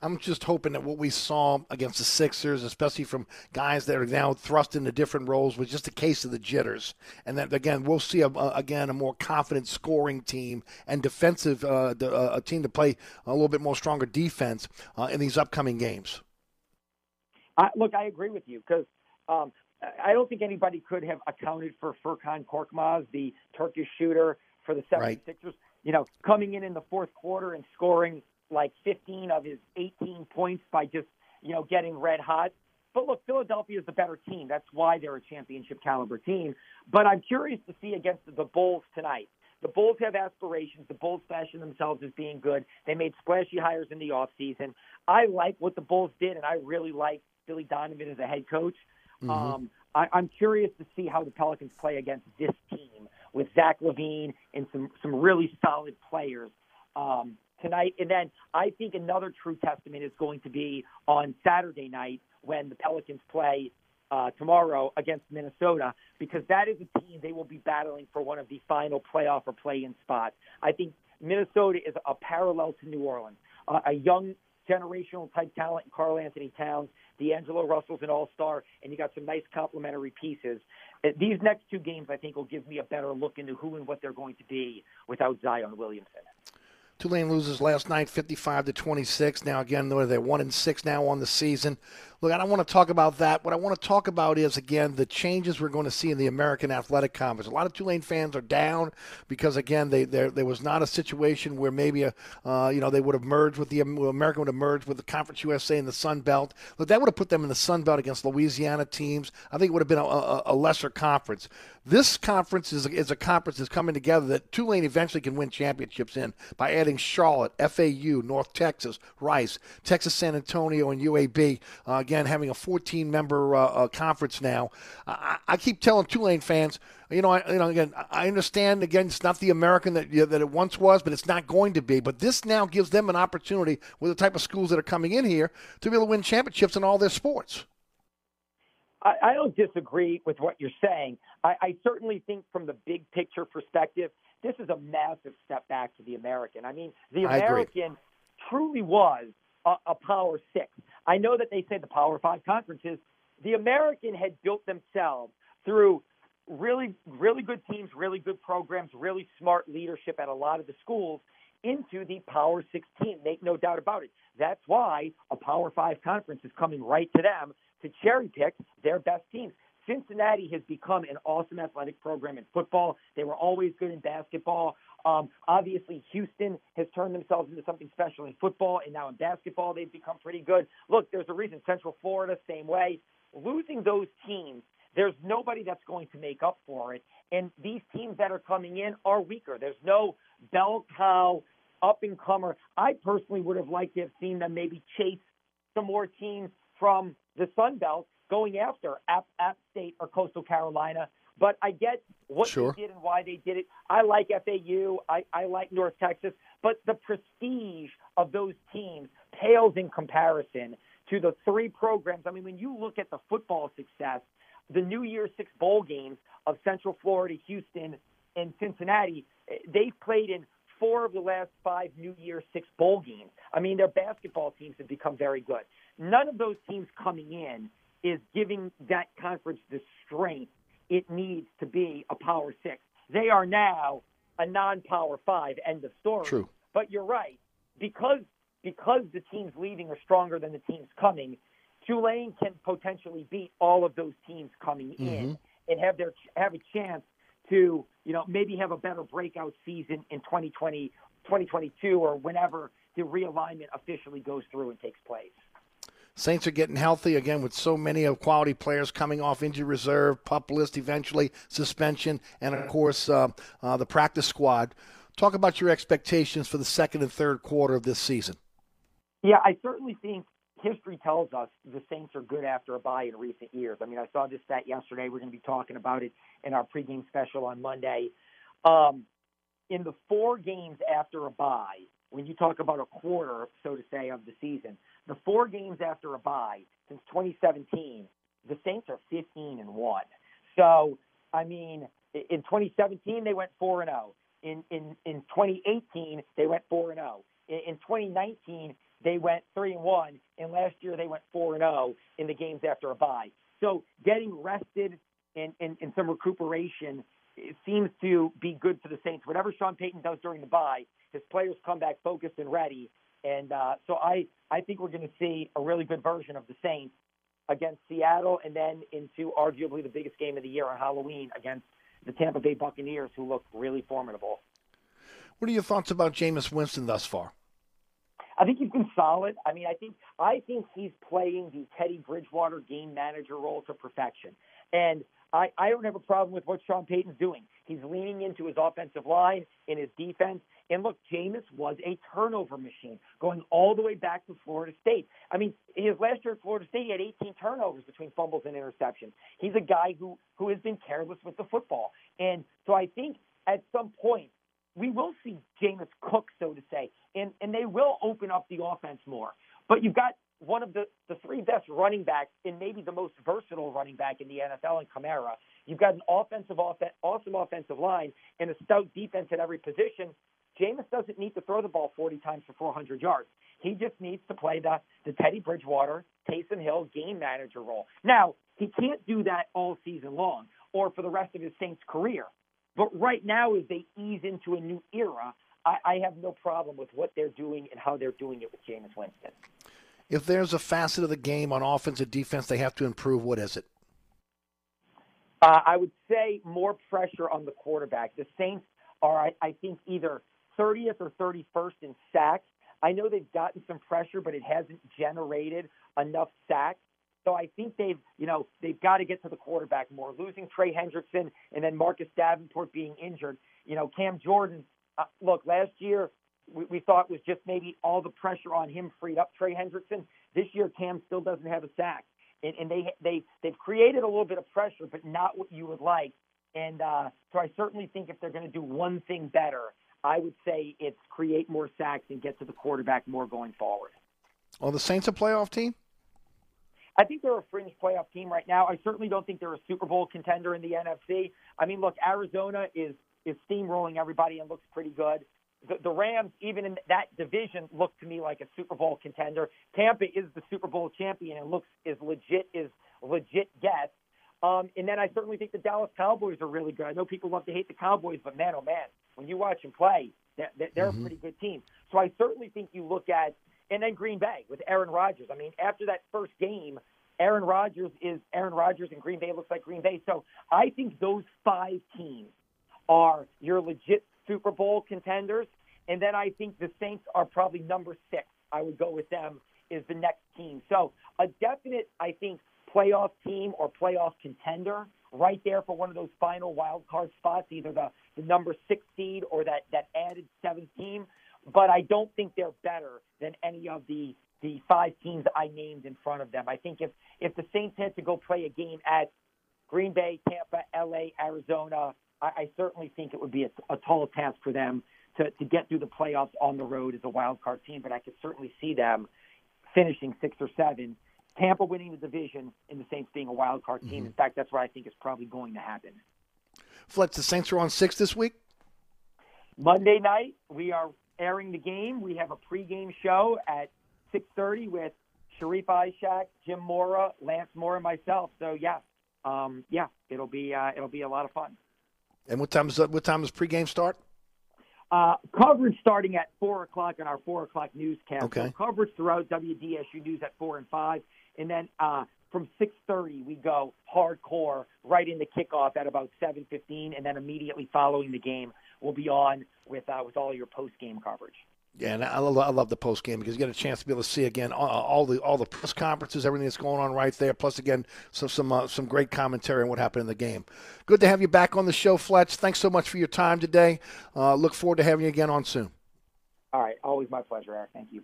I'm just hoping that what we saw against the Sixers, especially from guys that are now thrust into different roles, was just a case of the jitters, and that again we'll see a, a, again a more confident scoring team and defensive uh, the, uh, a team to play a little bit more stronger defense uh, in these upcoming games. I, look, I agree with you because um, I don't think anybody could have accounted for Furkan Korkmaz, the Turkish shooter for the 76ers, Right. you know, coming in in the fourth quarter and scoring like 15 of his 18 points by just, you know, getting red hot. But look, Philadelphia is the better team. That's why they're a championship caliber team. But I'm curious to see against the Bulls tonight. The Bulls have aspirations. The Bulls fashion themselves as being good. They made splashy hires in the offseason. I like what the Bulls did, and I really like Billy Donovan as a head coach. Mhm. Um, I, I'm curious to see how the Pelicans play against this team with Zach LaVine and some some really solid players um, tonight. And then I think another true testament is going to be on Saturday night when the Pelicans play uh, tomorrow against Minnesota because that is a team they will be battling for one of the final playoff or play-in spots. I think Minnesota is a parallel to New Orleans, uh, a young generational type talent in Karl Anthony Towns. D'Angelo Russell's an all-star, and you got some nice complementary pieces. Uh, These next two games, I think, will give me a better look into who and what they're going to be without Zion Williamson. Tulane loses last night, 55 to 26. Now again, they're one and six now on the season. Look, I don't want to talk about that. What I want to talk about is again the changes we're going to see in the American Athletic Conference. A lot of Tulane fans are down because again, they there there was not a situation where maybe a uh, you know they would have merged with the American would have merged with the Conference USA and the Sun Belt. Look, that would have put them in the Sun Belt against Louisiana teams. I think it would have been a, a, a lesser conference. This conference is a, is a conference that's coming together that Tulane eventually can win championships in by adding Charlotte, FAU, North Texas, Rice, Texas San Antonio, and UAB. Uh, again, having a 14 member uh, uh, conference now. I, I keep telling Tulane fans, you know, I, you know, again, I understand. Again, it's not the American that that it once was, but it's not going to be. But this now gives them an opportunity with the type of schools that are coming in here to be able to win championships in all their sports. I, I don't disagree with what you're saying. I, I certainly think, from the big picture perspective, this is a massive step back to the American. I mean, the American truly was a, a Power Six. I know that they say the Power Five conferences. The American had built themselves through really, really good teams, really good programs, really smart leadership at a lot of the schools into the Power 16. Make no doubt about it. That's why a Power 5 conference is coming right to them to cherry pick their best teams. Cincinnati has become an awesome athletic program in football. They were always good in basketball. Um, obviously, Houston has turned themselves into something special in football, and now in basketball, they've become pretty good. Look, there's a reason Central Florida, same way. Losing those teams, there's nobody that's going to make up for it. And these teams that are coming in are weaker. There's no bell cow up and comer. I personally would have liked to have seen them maybe chase some more teams from the Sun Belt going after App, App State or Coastal Carolina. But I get what Sure. they did and why they did it. I like FAU. I, I like North Texas. But the prestige of those teams pales in comparison to the three programs. I mean, when you look at the football success, the New Year's Six bowl games of Central Florida, Houston, and Cincinnati, eh, they've played in four of the last five New Year's Six bowl games. I mean, their basketball teams have become very good. None of those teams coming in is giving that conference the strength it needs to be a Power Six. They are now a non-Power Five. End of story. True. But you're right because because the teams leaving are stronger than the teams coming. Tulane can potentially beat all of those teams coming in mm-hmm. and have their have a chance to you know maybe have a better breakout season in 2020 2022 or whenever the realignment officially goes through and takes place. Saints are getting healthy again with so many of quality players coming off injury reserve, pup list, eventually suspension, and of course uh, uh, the practice squad. Talk about your expectations for the second and third quarter of this season. Yeah, I certainly think history tells us the Saints are good after a bye in recent years. I mean, I saw this stat yesterday. We're going to be talking about it in our pregame special on Monday. Um, in the four games after a bye, when you talk about a quarter, so to say, of the season, the four games after a bye since 2017, the Saints are 15 and one. So, I mean, in 2017 they went four and zero. In in in 2018 they went four and zero. In, in 2019 they went three and one, and last year they went four and zero in the games after a bye. So, getting rested and and, and some recuperation it seems to be good for the Saints. Whatever Sean Payton does during the bye, his players come back focused and ready. And uh, so I, I think we're going to see a really good version of the Saints against Seattle, and then into arguably the biggest game of the year on Halloween against the Tampa Bay Buccaneers, who look really formidable. What are your thoughts about Jameis Winston thus far? I think he's been solid. I mean, I think I think he's playing the Teddy Bridgewater game manager role to perfection. And I, I don't have a problem with what Sean Payton's doing. He's leaning into his offensive line in his defense. And look, Jameis was a turnover machine going all the way back to Florida State. I mean, his last year at Florida State, he had 18 turnovers between fumbles and interceptions. He's a guy who, who has been careless with the football. And so I think at some point, we will see Jameis cook, so to say, and, and they will open up the offense more. But you've got one of the, the three best running backs and maybe the most versatile running back in the NFL in Kamara. You've got an offensive, awesome offensive line and a stout defense at every position. Jameis doesn't need to throw the ball 40 times for 400 yards. He just needs to play the, the Teddy Bridgewater, Taysom Hill game manager role. Now, he can't do that all season long or for the rest of his Saints career. But right now, as they ease into a new era, I, I have no problem with what they're doing and how they're doing it with Jameis Winston if there's a facet of the game on offense and defense they have to improve, what is it? Uh, I would say more pressure on the quarterback. The Saints are, I, I think, either 30th or 31st in sacks. I know they've gotten some pressure, but it hasn't generated enough sacks. So I think they've, you know, they've got to get to the quarterback more. Losing Trey Hendrickson and then Marcus Davenport being injured. You know, Cam Jordan. Uh, look, last year we, we thought was just maybe all the pressure on him freed up Trey Hendrickson. This year, Cam still doesn't have a sack, and, and they they they've created a little bit of pressure, but not what you would like. And uh, so I certainly think if they're going to do one thing better, I would say it's create more sacks and get to the quarterback more going forward. Are the Saints a playoff team? I think they're a fringe playoff team right now. I certainly don't think they're a Super Bowl contender in the NFC. I mean, look, Arizona is is steamrolling everybody and looks pretty good the, the Rams, even in that division, look to me like a Super Bowl contender. Tampa is the Super Bowl champion and looks as legit as legit gets. Um, and then I certainly think the Dallas Cowboys are really good. I know people love to hate the Cowboys, but man, oh man, when you watch them play, they're, they're mm-hmm. a pretty good team. So I certainly think you look at, and then Green Bay with Aaron Rodgers. I mean, after that first game, Aaron Rodgers is Aaron Rodgers, and Green Bay looks like Green Bay. So I think those five teams are your legit Super Bowl contenders. And then I think the Saints are probably number six. I would go with them is the next team. So a definite, I think, playoff team or playoff contender right there for one of those final wild card spots, either the, the number six seed or that, that added seventh team. But I don't think they're better than any of the the five teams I named in front of them. I think if if the Saints had to go play a game at Green Bay, Tampa, LA, Arizona, I, I certainly think it would be a, a tall task for them to, to get through the playoffs on the road as a wild card team, but I could certainly see them finishing six or seven. Tampa winning the division and the Saints being a wild card team. Mm-hmm. In fact, that's what I think is probably going to happen. Fletch, the Saints are on six this week. Monday night, we are airing the game. We have a pregame show at six thirty with Sharif Ishak, Jim Mora, Lance Moore, and myself. So yeah, um, yeah, it'll be uh, it'll be a lot of fun. And what time is what time does pregame start? Uh, coverage starting at 4 o'clock on our 4 o'clock newscast. Okay. So coverage throughout WDSU News at 4 and 5. And then uh, from 6.30, we go hardcore right into kickoff at about 7.15. And then immediately following the game, we'll be on with, uh, with all your post-game coverage. Yeah, and I love, I love the post game because you get a chance to be able to see again all, all, the all the press conferences, everything that's going on right there. Plus, again, some some uh, some great commentary on what happened in the game. Good to have you back on the show, Fletch. Thanks so much for your time today. Uh, look forward to having you again on soon. All right, always my pleasure, Eric. Thank you.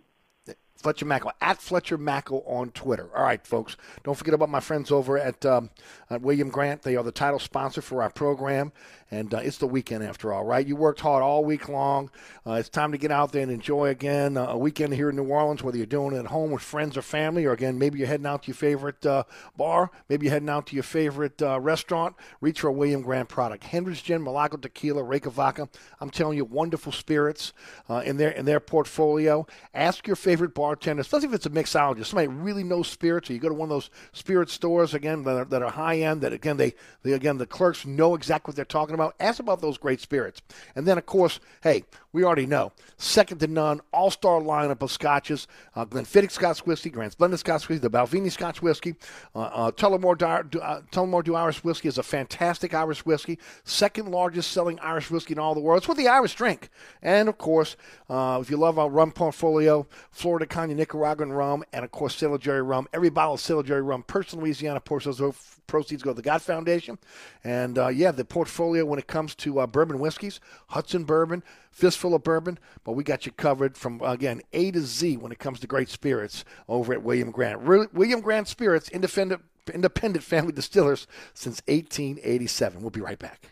Fletcher Mackel at Fletcher Mackel on Twitter. All right, folks. Don't forget about my friends over at, um, at William Grant. They are the title sponsor for our program, and uh, it's the weekend after all, right? You worked hard all week long. Uh, it's time to get out there and enjoy again uh, a weekend here in New Orleans, whether you're doing it at home with friends or family, or again maybe you're heading out to your favorite uh, bar, maybe you're heading out to your favorite uh, restaurant. Reach for a William Grant product: Hendrick's Gin, Milagro Tequila, Reyka Vodka. I'm telling you, wonderful spirits uh, in their in their portfolio. Ask your favorite bar bartender, especially if it's a mixologist, somebody really knows spirits, or you go to one of those spirit stores again that are, that are high end. That again they, they again the clerks know exactly what they're talking about. Ask about those great spirits, and then of course, hey, we already know second to none, all star lineup of scotches: uh, Glenfiddich Scotch whiskey, Grant's Blended Scotch whiskey, the Balvenie Scotch whiskey, uh, uh, Tullamore, Di- uh, Tullamore Dew Irish whiskey is a fantastic Irish whiskey, second largest selling Irish whiskey in all the world. It's what the Irish drink, and of course, uh, if you love our rum portfolio, Flor de Caña, Nicaraguan rum, and of course Sailor Jerry rum. Every bottle of Sailor Jerry rum, in Louisiana, those proceeds go to the God Foundation. And uh, yeah, the portfolio when it comes to uh, bourbon whiskeys, Hudson Bourbon, Fistful of Bourbon, but we got you covered from again A to Z when it comes to great spirits over at William Grant. Re- William Grant Spirits, independent independent family distillers since 1887. We'll be right back.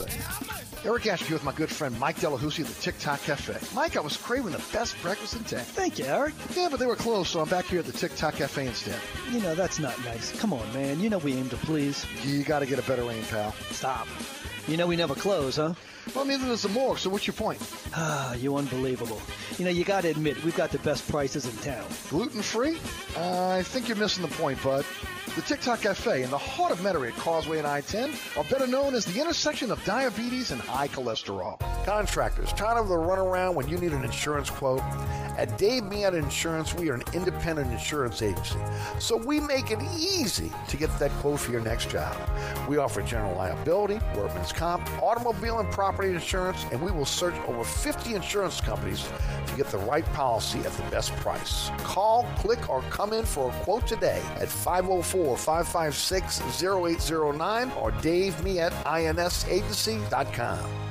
Eric Asher with my good friend Mike Delahousie at the TikTok Cafe. Mike, I was craving the best breakfast in town. Thank you, Eric. Yeah, but they were closed, so I'm back here at the TikTok Cafe instead. You know, that's not nice. Come on, man. You know we aim to please. You got to get a better aim, pal. Stop. You know we never close, huh? Well, neither does the morgue, so what's your point? Ah, you're unbelievable. You know, you got to admit, we've got the best prices in town. Gluten free? Uh, I think you're missing the point, bud. The TikTok Cafe in the heart of Metairie at Causeway and I-10 are better known as the intersection of diabetes and high cholesterol. Contractors, tired of the runaround when you need an insurance quote? At Dave Miata Insurance, we are an independent insurance agency, so we make it easy to get that quote for your next job. We offer general liability, workman's comp, automobile and property insurance, and we will search over 50 insurance companies to get the right policy at the best price. Call, click, or come in for a quote today at 504 556 0809 or Dave me at insagency.com.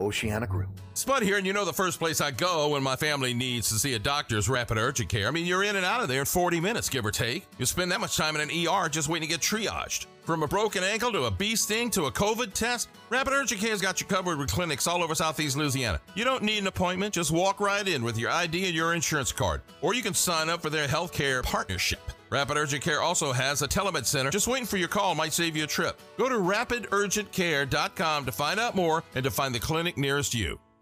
Oceana Grill. Spud here, and you know the first place I go when my family needs to see a doctor is Rapid Urgent Care. I mean, you're in and out of there in 40 minutes, give or take. You spend that much time in an ER just waiting to get triaged. From a broken ankle to a bee sting to a COVID test, Rapid Urgent Care's got you covered with clinics all over Southeast Louisiana. You don't need an appointment, just walk right in with your ID and your insurance card. Or you can sign up for their healthcare partnership. Rapid Urgent Care also has a telemed center. Just waiting for your call might save you a trip. Go to rapidurgentcare.com to find out more and to find the clinic nearest you.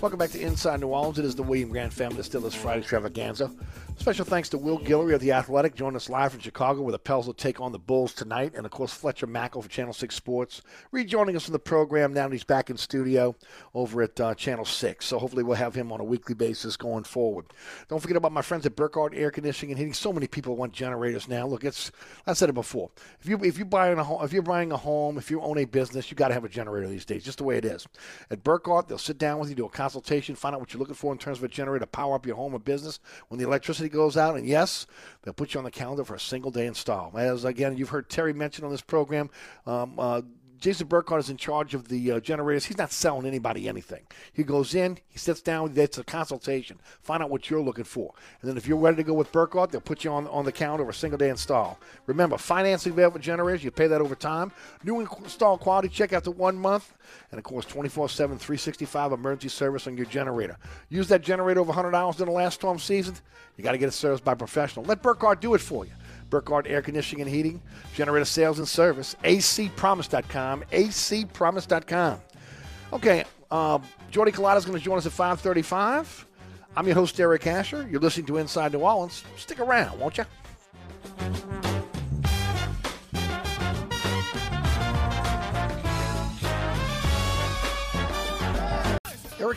Welcome back to Inside New Orleans. It is the William Grant Family Distillers Friday Extravaganza. Special thanks to Will Guillory of The Athletic, joining us live from Chicago, where the Pels will take on the Bulls tonight. And, of course, Fletcher Mackel for Channel 6 Sports, rejoining us in the program now that he's back in studio over at uh, Channel 6. So hopefully we'll have him on a weekly basis going forward. Don't forget about my friends at Burkhardt Air Conditioning and Heating. So many people want generators now. Look, it's I said it before. If you if you buying a home, if you're buying a home, if you own a business, you got to have a generator these days. Just the way it is. At Burkhardt, they'll sit down with you, do a consultation, find out what you're looking for in terms of a generator to power up your home or business when the electricity goes out. And yes, they'll put you on the calendar for a single day install. As again, you've heard Terry mention on this program. Um, uh, Jason Burkhardt is in charge of the uh, generators. He's not selling anybody anything. He goes in, he sits down, it's a consultation, find out what you're looking for. And then if you're ready to go with Burkhardt, they'll put you on, on the for a single day install. Remember, financing available generators, you pay that over time. New install quality check after one month. And of course, 24 7, 365 emergency service on your generator. Use that generator over $100 in the last storm season. You got to get it serviced by a professional. Let Burkhardt do it for you. Burkhardt Air Conditioning and Heating, Generator Sales and Service, acpromise.com, acpromise.com. Okay, uh, Jordy Culotta is going to join us at 535. I'm your host, Eric Asher. You're listening to Inside New Orleans. Stick around, won't you?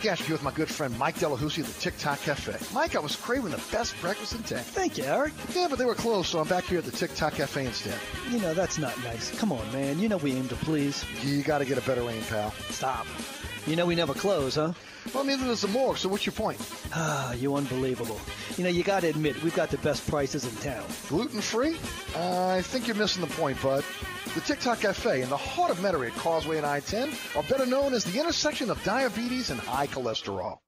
Eric here with my good friend Mike Delahousie of the TikTok Cafe. Mike, I was craving the best breakfast in town. Thank you, Eric. Yeah, but they were closed, so I'm back here at the TikTok Cafe instead. You know, that's not nice. Come on, man. You know we aim to please. You got to get a better aim, pal. Stop. You know we never close, huh? Well, neither does the morgue, so what's your point? Ah, you unbelievable. You know, you got to admit, we've got the best prices in town. Gluten free? Uh, I think you're missing the point, bud. The TikTok Cafe in the heart of Metairie at Causeway and I 10 are better known as the intersection of diabetes and high cholesterol.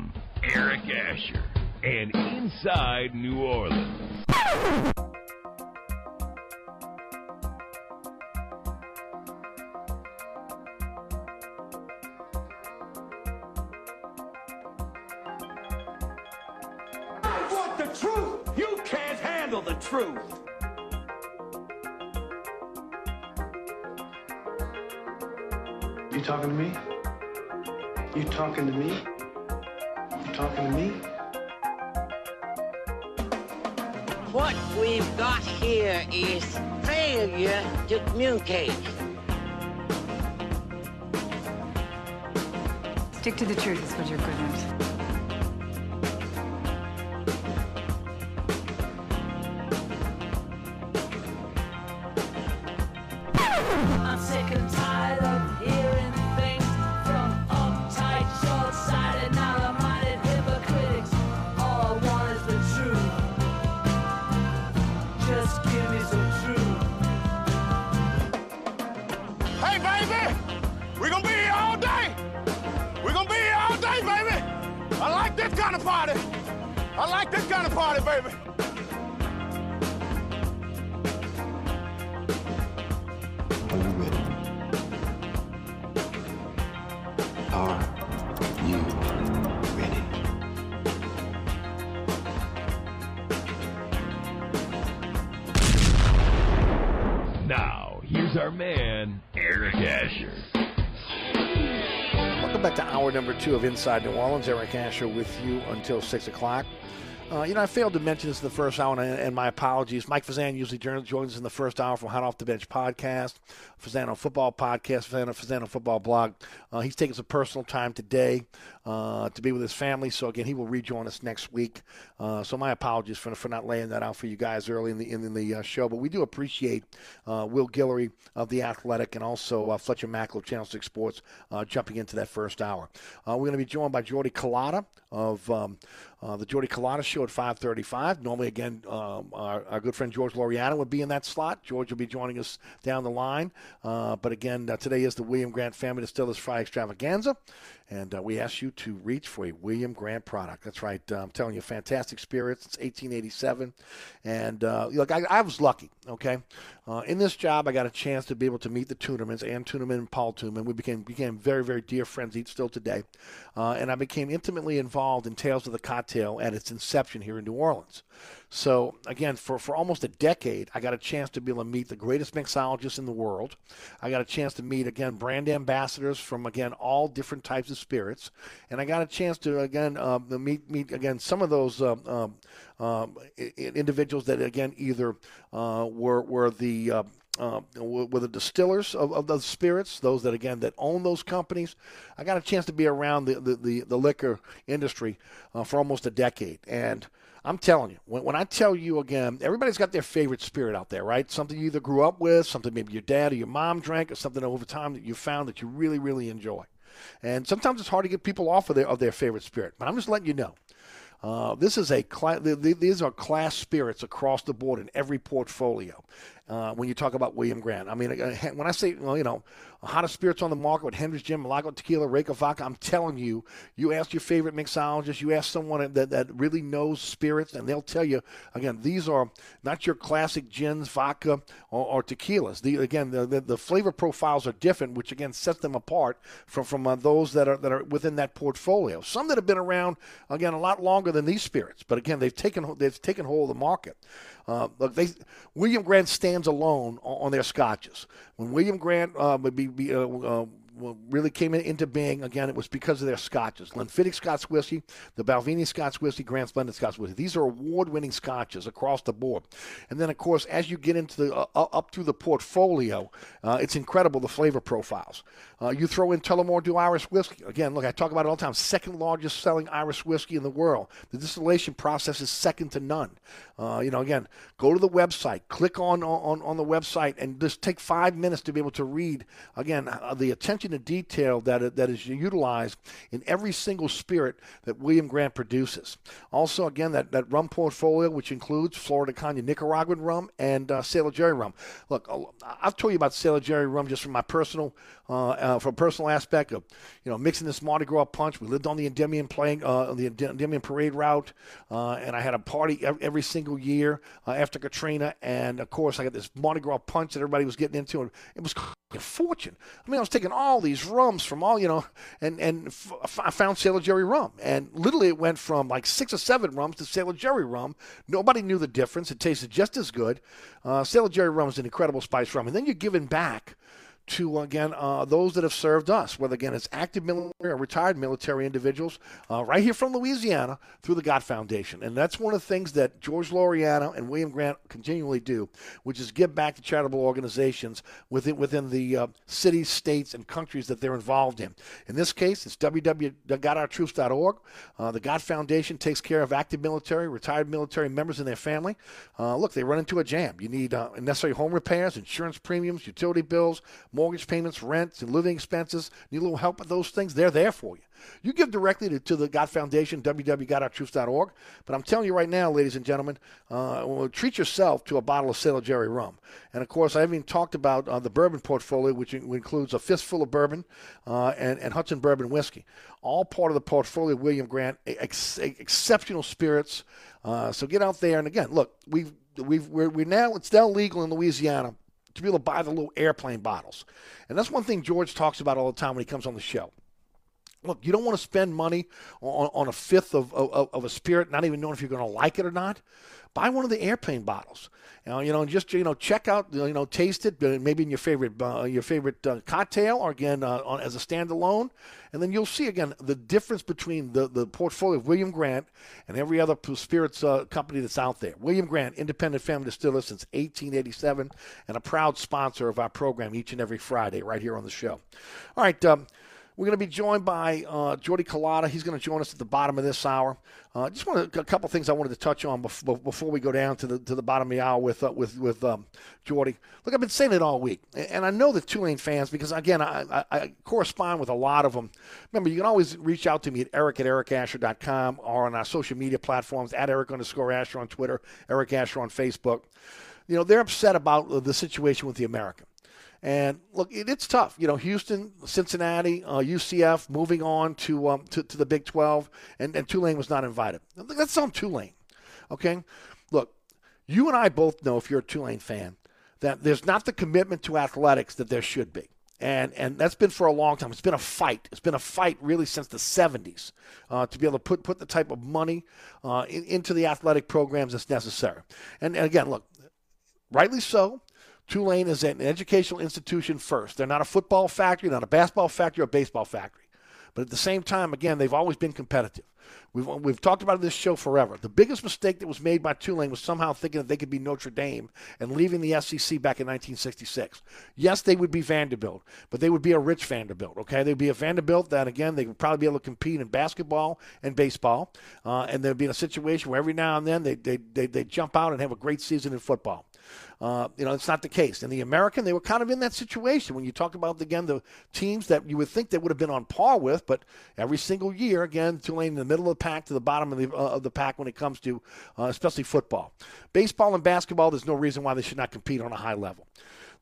Found two of Inside New Orleans. Eric Asher with you until 6 o'clock. Uh, you know, I failed to mention this in the first hour, and, and my apologies. Mike Fazan usually joins us in the first hour from Hot Off the Bench podcast, Fazano Football podcast, Fazano, Fazano Football blog. Uh, he's taking some personal time today uh, to be with his family, so again, he will rejoin us next week. Uh, so my apologies for, for not laying that out for you guys early in the in, the uh, show, but we do appreciate uh, Will Guillory of the Athletic and also Fletcher Mackel of Channel Six Sports jumping into that first hour. we're going to be joined by Jordy Culotta of um, uh, the Jordy Culotta show at 5:35. Normally, again, um, our, our, good friend George Loriano would be in that slot. George will be joining us down the line. Uh, but again, uh, today is the William Grant Family Distillers Fry Extravaganza, and uh, we ask you to reach for a William Grant product. That's right. Uh, I'm telling you, fantastic spirits. It's 1887, and uh, look, I, I, was lucky. Okay, in this job, I got a chance to be able to meet the Tuennermans, Ann Tuennerman and Paul Tuennerman. We became became very very dear friends, each still today, and I became intimately involved in Tales of the Cocktail at its inception here in New Orleans. So again, for, for almost a decade, I got a chance to be able to meet the greatest mixologists in the world. I got a chance to meet again brand ambassadors from again all different types of spirits, and I got a chance to again uh, meet meet again some of those. Uh, um, um, individuals that again either uh, were were the uh, uh, were the distillers of, of the spirits, those that again that own those companies. I got a chance to be around the the, the, the liquor industry uh, for almost a decade, and I'm telling you, when, when I tell you again, everybody's got their favorite spirit out there, right? Something you either grew up with, something maybe your dad or your mom drank, or something over time that you found that you really, really enjoy. And sometimes it's hard to get people off of their of their favorite spirit. But I'm just letting you know. Uh, this is a cl- these are class spirits across the board in every portfolio. Uh, when you talk about William Grant, I mean, uh, when I say well, you know hottest spirits on the market with Hendrick's Gin, Milagro Tequila, Reyka Vodka. I'm telling you, you ask your favorite mixologist, you ask someone that, that really knows spirits, and they'll tell you, again, these are not your classic gins, vodka, or, or tequilas. The, again, the, the, the, flavor profiles are different, which again sets them apart from, from uh, those that are, that are within that portfolio. Some that have been around, again, a lot longer than these spirits, but again, they've taken, they've taken hold of the market. Uh, look, they, William Grant stands alone on, on their scotches. When William Grant uh, would be, be uh, uh really came into being again. It was because of their scotches: Glenfiddich Scotch whiskey, the Balvenie Scotch whiskey, Grant's Blended Scotch whiskey. These are award-winning scotches across the board. And then, of course, as you get into the uh, up through the portfolio, uh, it's incredible the flavor profiles. Uh, you throw in Tullamore Dew Irish whiskey. Again, look, I talk about it all the time. Second largest selling Irish whiskey in the world. The distillation process is second to none. Uh, you know, again, go to the website, click on, on on the website, and just take five minutes to be able to read again uh, the attention to detail that that is utilized in every single spirit that William Grant produces. Also, again, that, that rum portfolio, which includes Flor de Caña Nicaraguan rum and uh, Sailor Jerry rum. Look, I've told you about Sailor Jerry rum just from my personal uh, uh, from a personal aspect of, you know, mixing this Mardi Gras punch. We lived on the Endymion playing uh, the Endymion parade route, uh, and I had a party every, every single year uh, after Katrina. And of course, I got this Mardi Gras punch that everybody was getting into, and it was a fortune. I mean, I was taking all these rums from all, you know, and and f- I found Sailor Jerry rum, and literally it went from like six or seven rums to Sailor Jerry rum. Nobody knew the difference. It tasted just as good. Uh, Sailor Jerry rum is an incredible spice rum, and then you're giving back to again uh, those that have served us, whether again it's active military or retired military individuals, uh, right here from Louisiana through the God Foundation, and that's one of the things that George Loriano and William Grant continually do, which is give back to charitable organizations within within the uh, cities, states, and countries that they're involved in. In this case, it's www.godourtroops.org. Uh, the God Foundation takes care of active military, retired military members and their family. Uh, look, they run into a jam. You need uh, necessary home repairs, insurance premiums, utility bills mortgage payments, rents, and living expenses, need a little help with those things, they're there for you. You give directly to, to the God Foundation, www.godourtroops.org. But I'm telling you right now, ladies and gentlemen, uh, treat yourself to a bottle of Sailor Jerry rum. And of course, I haven't even talked about uh, the bourbon portfolio, which includes a fistful of bourbon uh, and, and Hudson bourbon whiskey. All part of the portfolio of William Grant, ex- exceptional spirits. Uh, so get out there. And again, look, we've, we've, we're, we're now, it's now legal in Louisiana to be able to buy the little airplane bottles. And that's one thing George talks about all the time when he comes on the show. Look, you don't want to spend money on, on a fifth of, of, of a spirit, not even knowing if you're going to like it or not. Buy one of the airplane bottles. You know, you know, just you know, check out, you know, taste it, uh, maybe in your favorite uh, your favorite uh, cocktail, or again uh, on, as a standalone, and then you'll see again the difference between the, the portfolio of William Grant and every other spirits uh, company that's out there. William Grant, independent family distiller since 1887, and a proud sponsor of our program each and every Friday right here on the show. All right. Um, we're going to be joined by uh, Jordy Culotta. He's going to join us at the bottom of this hour. Uh, just want a couple things I wanted to touch on before, before we go down to the to the bottom of the hour with uh, with with um, Jordy. Look, I've been saying it all week, and I know the Tulane fans because again, I, I, I, correspond with a lot of them. Remember, you can always reach out to me at eric at ericasher.com or on our social media platforms at eric underscore Asher on Twitter, Eric Asher on Facebook. You know, they're upset about the situation with the American. And look, it, it's tough. You know, Houston, Cincinnati, uh, UCF moving on to, um, to, to the Big 12, and, and Tulane was not invited. That's on Tulane. Okay? Look, you and I both know, if you're a Tulane fan, that there's not the commitment to athletics that there should be. And, and that's been for a long time. It's been a fight. It's been a fight really since the 70s uh, to be able to put, put the type of money uh, in, into the athletic programs that's necessary. And, and again, look, rightly so. Tulane is an educational institution first. They're not a football factory, not a basketball factory, or a baseball factory. But at the same time, again, they've always been competitive. We've, we've talked about this show forever. The biggest mistake that was made by Tulane was somehow thinking that they could be Notre Dame and leaving the SEC back in 1966. Yes, they would be Vanderbilt, but they would be a rich Vanderbilt, okay? They'd be a Vanderbilt that, again, they would probably be able to compete in basketball and baseball. Uh, and they'd be in a situation where every now and then they, they, they, they jump out and have a great season in football. Uh, you know, it's not the case. In the American, they were kind of in that situation when you talk about, again, the teams that you would think they would have been on par with, but every single year, again, Tulane in the middle of the pack to the bottom of the, uh, of the pack when it comes to uh, especially football. Baseball and basketball, there's no reason why they should not compete on a high level.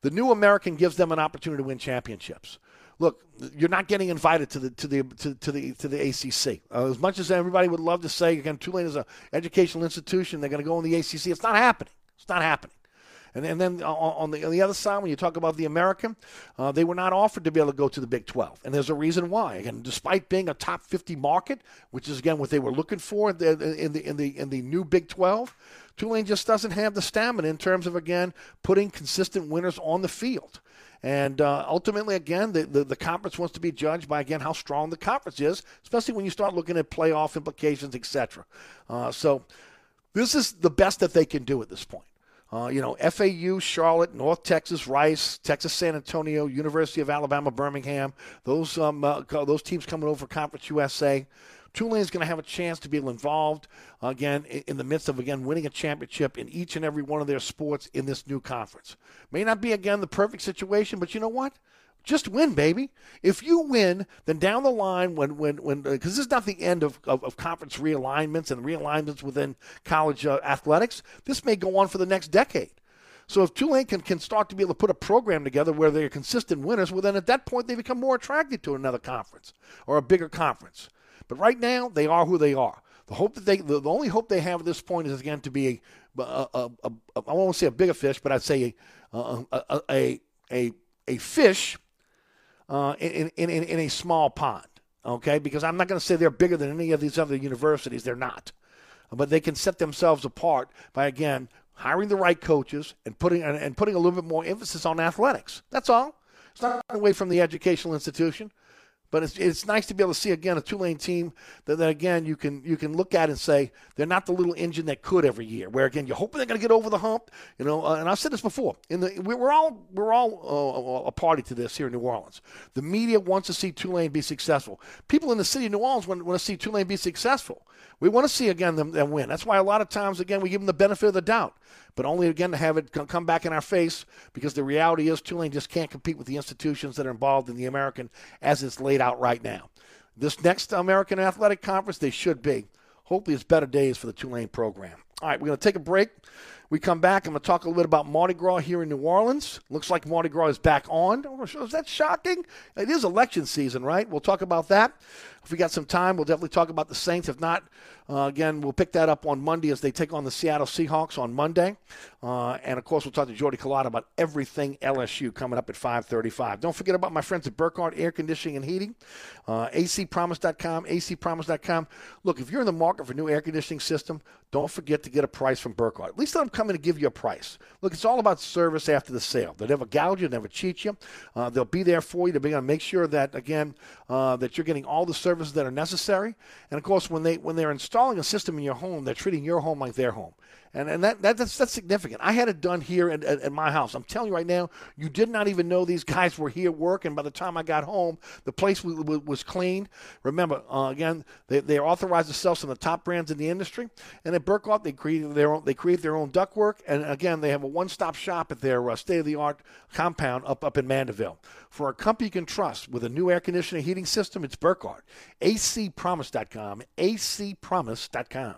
The new American gives them an opportunity to win championships look, you're not getting invited to the to the to, to the to the ACC. Uh, as much as everybody would love to say, again, Tulane is an educational institution, they're going to go in the ACC. It's not happening. It's not happening. And, and then on the, on the other side, when you talk about the American, uh, they were not offered to be able to go to the Big 12. And there's a reason why. Again, despite being a top 50 market, which is, again, what they were looking for in the, in the, in the, in the new Big 12, Tulane just doesn't have the stamina in terms of, again, putting consistent winners on the field. And uh, ultimately, again, the, the, the, conference wants to be judged by, again, how strong the conference is, especially when you start looking at playoff implications, etc. Uh, so this is the best that they can do at this point. Uh, you know, FAU, Charlotte, North Texas, Rice, Texas San Antonio, University of Alabama, Birmingham, those um, uh, those teams coming over for Conference USA. Tulane is going to have a chance to be involved again in the midst of again winning a championship in each and every one of their sports in this new conference. May not be again the perfect situation, but you know what? Just win, baby. If you win, then down the line, when when when because uh, this is not the end of, of, of, conference realignments and realignments within college uh, athletics, this may go on for the next decade. So if Tulane can, can start to be able to put a program together where they're consistent winners, well, then at that point they become more attracted to another conference or a bigger conference. But right now they are who they are. The hope that they, the, the only hope they have at this point is again to be a, a, a, a I won't say a bigger fish, but I'd say a, a, a, a, a fish uh, in, in, in, in a small pond, okay? Because I'm not going to say they're bigger than any of these other universities. They're not. But they can set themselves apart by, again, hiring the right coaches and putting, and, and putting a little bit more emphasis on athletics. That's all. It's not away from the educational institution. But it's, it's nice to be able to see again a Tulane team that, that again you can you can look at and say they're not the little engine that could every year. Where again you're hoping they're going to get over the hump, you know. Uh, and I've said this before. In the we're all we're all uh, a party to this here in New Orleans. The media wants to see Tulane be successful. People in the city of New Orleans want, want to see Tulane be successful. We want to see again them, them win. That's why a lot of times again we give them the benefit of the doubt, but only again to have it come back in our face because the reality is Tulane just can't compete with the institutions that are involved in the American as it's laid out right now. This next American Athletic Conference, they should be. Hopefully, it's better days for the Tulane program. All right, we're going to take a break. We come back. I'm going to talk a little bit about Mardi Gras here in New Orleans. Looks like Mardi Gras is back on. Oh, Is that shocking? It is election season, right? We'll talk about that. If we got some time, we'll definitely talk about the Saints. If not, uh, again, we'll pick that up on Monday as they take on the Seattle Seahawks on Monday. Uh, and of course, we'll talk to Jordy Culotta about everything LSU coming up at 5:35. Don't forget about my friends at Burkhardt Air Conditioning and Heating, uh, acpromise.com, acpromise.com. Look, if you're in the market for a new air conditioning system, don't forget to get a price from Burkhardt. At least let them come in and give you a price. Look, it's all about service after the sale. They'll never gouge you, never cheat you. Uh, they'll be there for you to be to make sure that again uh, that you're getting all the services that are necessary. And of course, when they when they're installing a system in your home, they're treating your home like their home. And, and that, that that's, that's significant. I had it done here at, at, at my house. I'm telling you right now, you did not even know these guys were here working. By the time I got home, the place was, was, cleaned. Remember, uh, again, they, they authorized to sell some of the top brands in the industry. And at Burkhardt, they create their own they create their own ductwork. And again, they have a one-stop shop at their uh, state-of-the-art compound up up in Mandeville. For a company you can trust with a new air conditioning heating system, it's Burkhardt. acpromise.com. acpromise.com.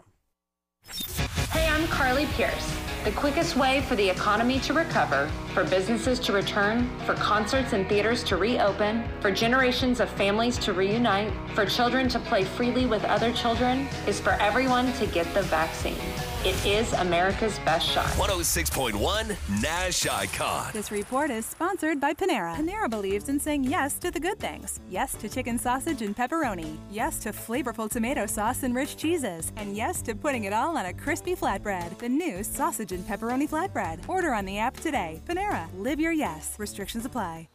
Hey, I'm Carly Pierce. The quickest way for the economy to recover, for businesses to return, for concerts and theaters to reopen, for generations of families to reunite, for children to play freely with other children, is for everyone to get the vaccine. It is America's best shot. 106.1 Nash Icon. This report is sponsored by Panera. Panera believes in saying yes to the good things. Yes to chicken sausage and pepperoni. Yes to flavorful tomato sauce and rich cheeses. And yes to putting it all on a crispy flatbread. The new sausage and pepperoni flatbread. Order on the app today. Panera. Live your yes. Restrictions apply.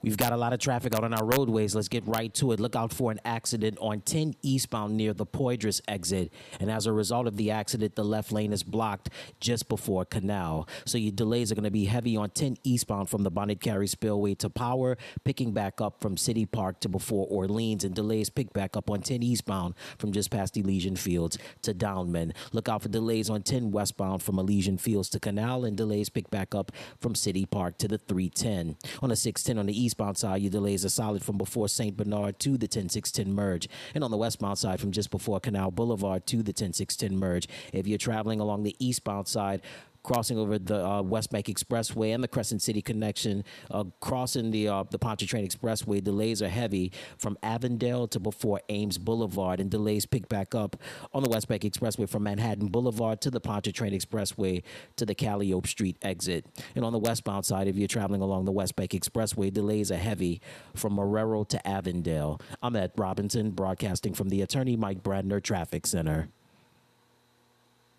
We've got a lot of traffic out on our roadways. Let's get right to it. Look out for an accident on 10 eastbound near the Poydras exit. And as a result of the accident, the left lane is blocked just before Canal. So your delays are going to be heavy on 10 eastbound from the Bonnet Carré Spillway to Power, picking back up from City Park to before Orleans, and delays pick back up on 10 eastbound from just past Elysian Fields to Downman. Look out for delays on 10 westbound from Elysian Fields to Canal, and delays pick back up from City Park to the 310. On the 610 on the eastbound side, your delays are solid from before St. Bernard to the 10610 merge. And on the westbound side, from just before Canal Boulevard to the 10610 merge. If you're traveling along the eastbound side, crossing over the uh, West Bank Expressway and the Crescent City connection, uh, crossing the uh, the Pontchartrain Expressway. Delays are heavy from Avondale to before Ames Boulevard, and delays pick back up on the West Bank Expressway from Manhattan Boulevard to the Pontchartrain Expressway to the Calliope Street exit. And on the westbound side, if you're traveling along the West Bank Expressway, delays are heavy from Marrero to Avondale. I'm at Robinson, broadcasting from the Attorney Mike Bradner Traffic Center.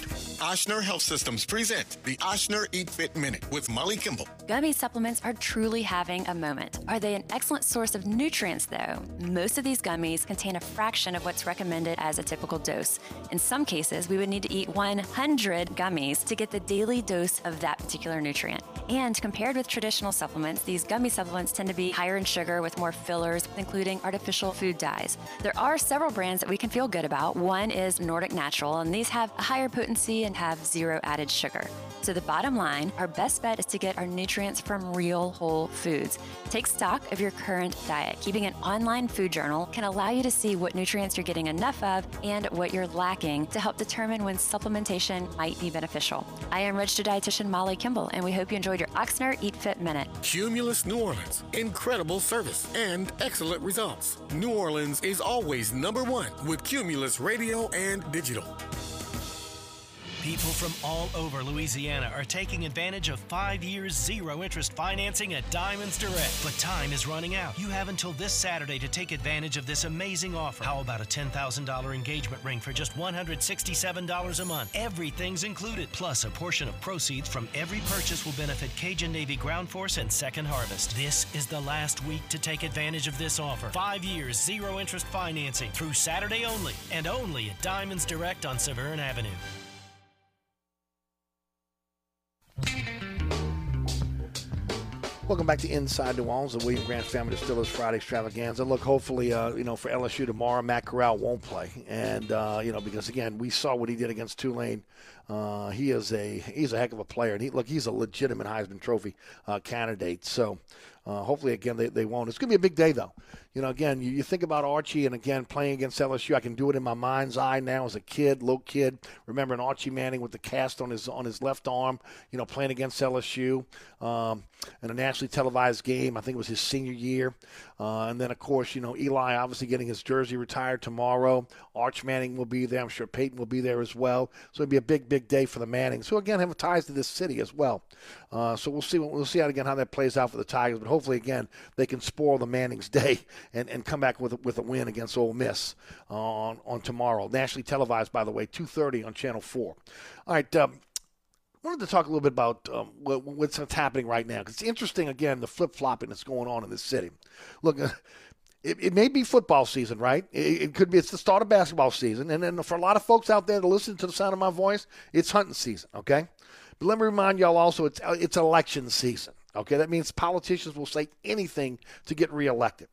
great. Ochsner Health Systems present the Ochsner Eat Fit Minute with Molly Kimball. Gummy supplements are truly having a moment. Are they an excellent source of nutrients, though? Most of these gummies contain a fraction of what's recommended as a typical dose. In some cases, we would need to eat 100 gummies to get the daily dose of that particular nutrient. And compared with traditional supplements, these gummy supplements tend to be higher in sugar with more fillers, including artificial food dyes. There are several brands that we can feel good about. One is Nordic Natural, and these have a higher potency and have zero added sugar. So, the bottom line our best bet is to get our nutrients from real whole foods. Take stock of your current diet. Keeping an online food journal can allow you to see what nutrients you're getting enough of and what you're lacking to help determine when supplementation might be beneficial. I am registered dietitian Molly Kimball, and we hope you enjoyed your Ochsner Eat Fit Minute. Cumulus New Orleans. Incredible service and excellent results. New Orleans is always number one with Cumulus Radio and Digital. People from all over Louisiana are taking advantage of five years zero interest financing at Diamonds Direct. But time is running out. You have until this Saturday to take advantage of this amazing offer. How about a $10,000 engagement ring for just $167 a month? Everything's included. Plus, a portion of proceeds from every purchase will benefit Cajun Navy Ground Force and Second Harvest. This is the last week to take advantage of this offer. Five years zero interest financing through Saturday only, and only at Diamonds Direct on Severn Avenue. Welcome back to Inside New Orleans, the William Grant Family Distillers Friday Extravaganza. Look, hopefully, uh, you know, for LSU tomorrow, Matt Corral won't play, and uh, you know, because again, we saw what he did against Tulane. Uh, he is a he's a heck of a player, and he look he's a legitimate Heisman Trophy uh, candidate. So. Uh, hopefully, again, they, they won't. It's going to be a big day, though. You know, again, you, you think about Archie, and again, playing against LSU, I can do it in my mind's eye now as a kid, little kid. Remembering Archie Manning with the cast on his on his left arm, you know, playing against LSU um, in a nationally televised game. I think it was his senior year. Uh, and then, of course, you know, Eli obviously getting his jersey retired tomorrow. Arch Manning will be there. I'm sure Peyton will be there as well. So it'll be a big, big day for the Mannings, who again have ties to this city as well. Uh, so we'll see. We'll see how again how that plays out for the Tigers. But hopefully, again, they can spoil the Mannings' day and, and come back with with a win against Ole Miss on on tomorrow. Nationally televised, by the way, 2:30 on Channel Four. All right. Um, I wanted to talk a little bit about um, what, what's happening right now because it's interesting. Again, the flip flopping that's going on in this city. Look, uh, it, it, may be football season, right? It, it, could be it's the start of basketball season, and then for a lot of folks out there to listen to the sound of my voice, it's hunting season. Okay, but let me remind y'all also it's uh, it's election season. Okay, that means politicians will say anything to get reelected.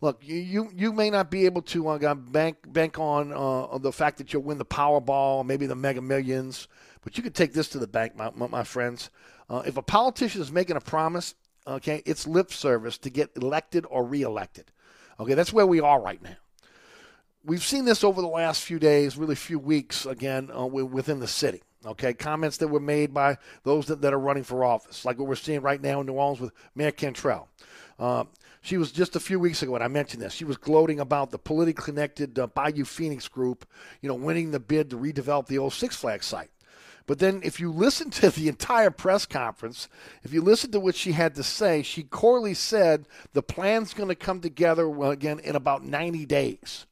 Look, you you, you may not be able to uh, bank bank on uh, the fact that you'll win the Powerball, maybe the Mega Millions, but you could take this to the bank, my, my, friends. Uh, if a politician is making a promise, okay, it's lip service to get elected or reelected. Okay, that's where we are right now. We've seen this over the last few days, really few weeks, again, uh, within the city. Okay, comments that were made by those that, that are running for office, like what we're seeing right now in New Orleans with Mayor Cantrell. Uh, she was just a few weeks ago, and I mentioned this. She was gloating about the politically connected uh, Bayou Phoenix group, you know, winning the bid to redevelop the old Six Flags site. But then, if you listen to the entire press conference, if you listen to what she had to say, she corely said the plan's going to come together well, again in about 90 days.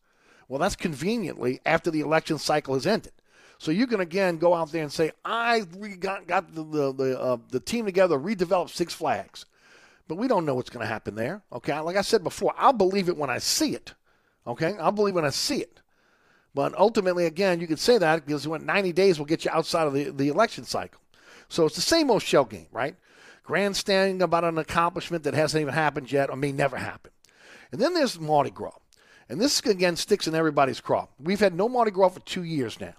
Well, that's conveniently after the election cycle has ended. So you can again go out there and say, I got, got the the the, uh, the team together, redevelop Six Flags, but we don't know what's going to happen there. Okay, like I said before, I'll believe it when I see it. Okay, I'll believe when I see it. But ultimately, again, you can say that because 90 days will get you outside of the, the election cycle. So it's the same old shell game, right? Grandstanding about an accomplishment that hasn't even happened yet or may never happen. And then there's Mardi Gras. And this, again, sticks in everybody's craw. We've had no Mardi Gras for two years now.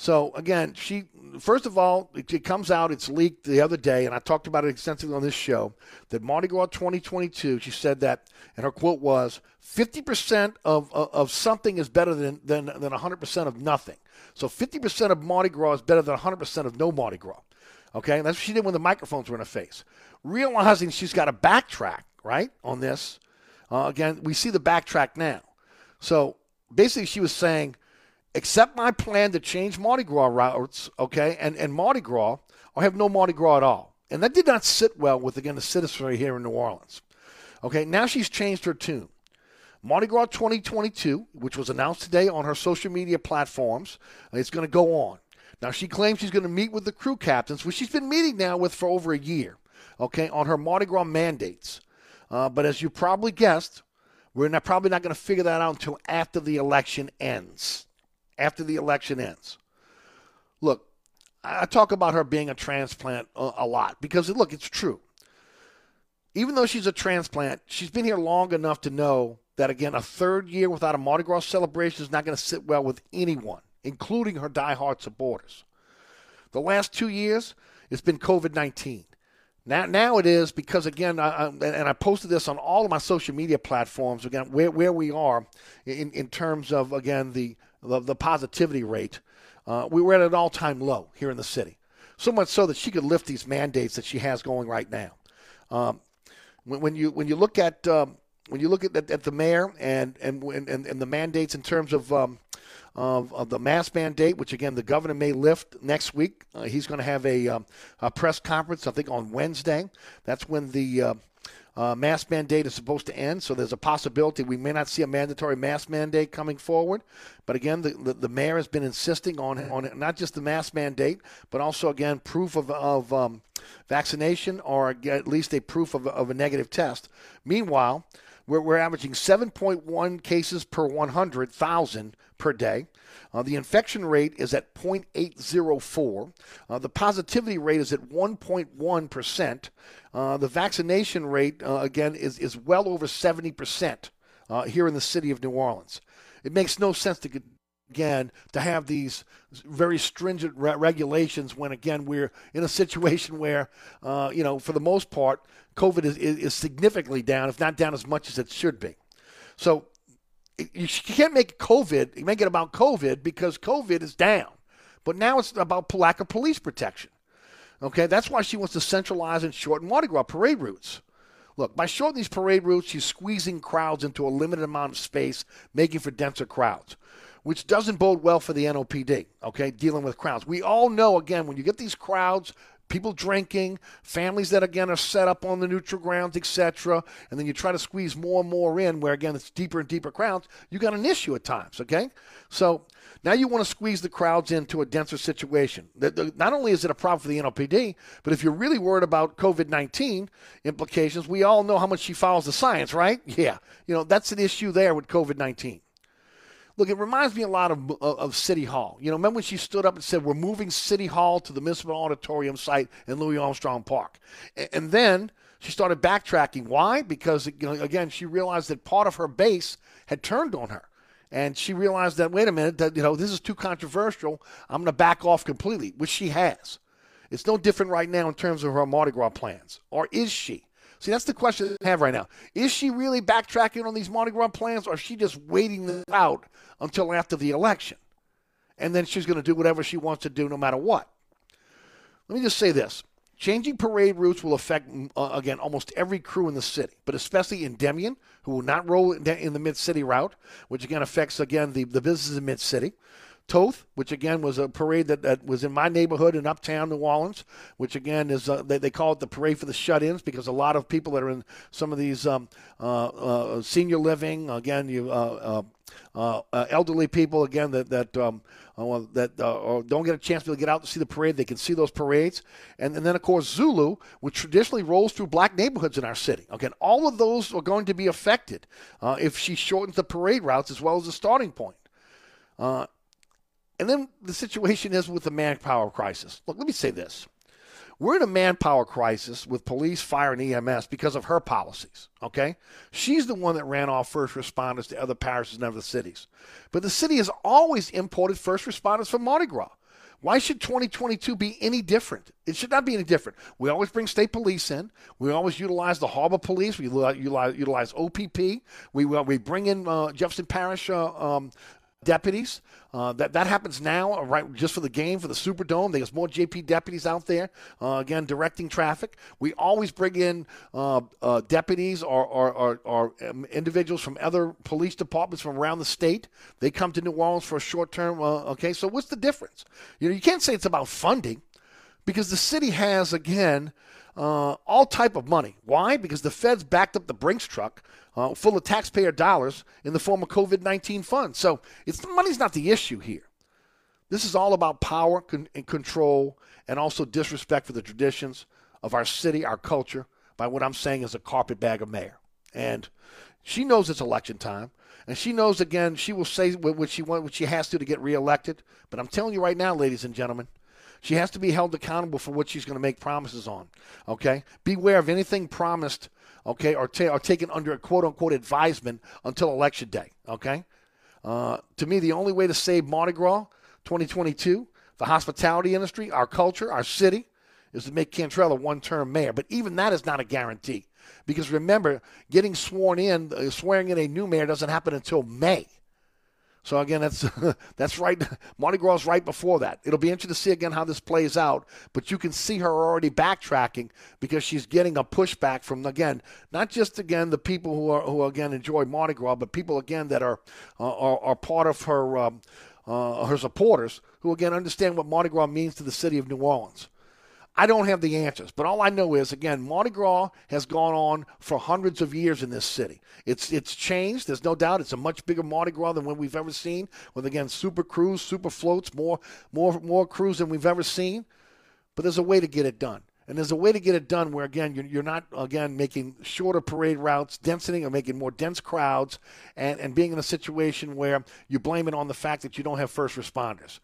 So again, she first of all, it, it, comes out, it's leaked the other day, and I talked about it extensively on this show. That Mardi Gras 2022, she said that, and her quote was, "50% of of, of something is better than than than 100% of nothing." So 50% of Mardi Gras is better than 100% of no Mardi Gras. Okay, and that's what she did when the microphones were in her face. Realizing she's got to backtrack right on this. Uh, again, we see the backtrack now. So basically, she was saying accept my plan to change Mardi Gras routes, okay, and, and Mardi Gras, or have no Mardi Gras at all. And that did not sit well with, again, the citizenry here in New Orleans. Okay, now she's changed her tune. Mardi Gras 2022, which was announced today on her social media platforms, it's going to go on. Now, she claims she's going to meet with the crew captains, which she's been meeting now with for over a year, okay, on her Mardi Gras mandates. Uh, but as you probably guessed, we're not, probably not going to figure that out until after the election ends after the election ends. Look, I talk about her being a transplant a, lot because, look, it's true. Even though she's a transplant, she's been here long enough to know that, again, a third year without a Mardi Gras celebration is not going to sit well with anyone, including her diehard supporters. The last two years, it's been COVID 19. Now, now it is because again, I, and I posted this on all of my social media platforms. Again, where, where we are in, in terms of again the the, the positivity rate, uh, we were at an all time low here in the city. So much so that she could lift these mandates that she has going right now. Um, when, when, you when you look at um, when you look at, at, at, the mayor and and, and and the mandates in terms of um, of, of the mask mandate, which again the governor may lift next week. Uh, he's going to have a, um, a press conference, I think, on Wednesday. That's when the uh, uh, mask mandate is supposed to end, so there's a possibility we may not see a mandatory mask mandate coming forward. But again, the, the, the mayor has been insisting on on not just the mask mandate, but also again proof of, of um, vaccination or at least a proof of, of a negative test. Meanwhile, we're, we're averaging 7.1 cases per 100,000 per day. Uh, the infection rate is at 0.804. Uh, the positivity rate is at 1.1%. Uh, the vaccination rate, uh, again, is, is well over 70% uh, here in the city of New Orleans. It makes no sense to again to have these very stringent re- regulations when again we're in a situation where uh, you know for the most part covid is, is, significantly down if not down as much as it should be. So you can't make covid you make it about covid because covid is down. But now it's about lack of police protection. Okay? That's why she wants to centralize and shorten mardi gras parade routes. Look, by shortening these parade routes, she's squeezing crowds into a limited amount of space, making for denser crowds which doesn't bode well for the NOPD, okay, dealing with crowds. We all know, again, when you get these crowds, people drinking, families that, again, are set up on the neutral grounds, etc., and then you try to squeeze more and more in where, again, it's deeper and deeper crowds, you got an issue at times, okay? So now you want to squeeze the crowds into a denser situation. Not only is it a problem for the NOPD, but if you're really worried about COVID 19 implications, we all know how much she follows the science, right? Yeah. You know, that's an issue there with COVID 19. Look, it reminds me a lot of, of, City Hall. You know, remember when she stood up and said, "We're moving City Hall to the Municipal Auditorium site in Louis Armstrong Park," and, and then she started backtracking. Why? Because you know, again, she realized that part of her base had turned on her, and she realized that wait a minute, that you know, this is too controversial. I'm going to back off completely, which she has. It's no different right now in terms of her Mardi Gras plans, or is she? See, that's the question I have right now. Is she really backtracking on these Mardi Gras plans, or is she just waiting this out until after the election? And then she's going to do whatever she wants to do no matter what. Let me just say this. Changing parade routes will affect, uh, again, almost every crew in the city, but especially Endymion, who will not roll in the Mid City route, which again affects, again, the, the businesses in Mid City. Thoth, which again was a parade that, that was in my neighborhood in Uptown New Orleans, which again is uh, they, they call it the parade for the shut-ins because a lot of people that are in some of these um, uh, uh, senior living, again, you uh, uh, uh, elderly people, again that that um, that don't get a chance to get out to see the parade, they can see those parades, and, and then of course Zulu, which traditionally rolls through black neighborhoods in our city. Again, all of those are going to be affected if she shortens the parade routes as well as the starting point. Uh, and then the situation is with the manpower crisis. Look, let me say this. We're in a manpower crisis with police, fire, and EMS because of her policies. Okay? She's the one that ran off first responders to other parishes and other cities. But the city has always imported first responders from Mardi Gras. Why should 2022 be any different? It should not be any different. We always bring state police in. We always utilize the harbor police. We utilize, utilize OPP. We, we bring in uh, Jefferson Parish uh, um, deputies. Uh, that that happens now, uh, right? Just for the game for the Superdome, there's more JP deputies out there. Uh, again, directing traffic. We always bring in uh, uh deputies or, or, or, or um, individuals from other police departments from around the state. They come to New Orleans for a short term. Uh, okay, so what's the difference? You know, you can't say it's about funding because the city has again uh, all type of money. Why? Because the feds backed up the Brinks truck uh, full of taxpayer dollars in the form of COVID 19 funds. So it's the money's not the issue here. This is all about power con- and control and also disrespect for the traditions of our city, our culture, by what I'm saying is a carpetbagger mayor. And she knows it's election time. And she knows, again, she will say what she, what she has to to get reelected. But I'm telling you right now, ladies and gentlemen, she has to be held accountable for what she's going to make promises on. Okay? Beware of anything promised, okay, or, ta- or taken under a quote unquote advisement until election day. Okay? Uh, to me, the only way to save Mardi Gras 2022, the hospitality industry, our culture, our city, is to make Cantrell a one term mayor. But even that is not a guarantee. Because remember, getting sworn in, uh, swearing in a new mayor doesn't happen until May. So again, that's that's right. Mardi Gras right before that. It'll be interesting to see again how this plays out. But you can see her already backtracking because she's getting a pushback from again not just again the people who are who again enjoy Mardi Gras, but people again that are are, are, part of her. Um, uh, her supporters, who again understand what Mardi Gras means to the city of New Orleans. I don't have the answers, but all I know is again, Mardi Gras has gone on for hundreds of years in this city. It's it's changed. There's no doubt. It's a much bigger Mardi Gras than what we've ever seen. With again, super crews, super floats, more more more crews than we've ever seen. But there's a way to get it done. And there's a way to get it done where, again, you're, you're not, again, making shorter parade routes, density, or making more dense crowds, and, and being in a situation where you blame it on the fact that you don't have first responders.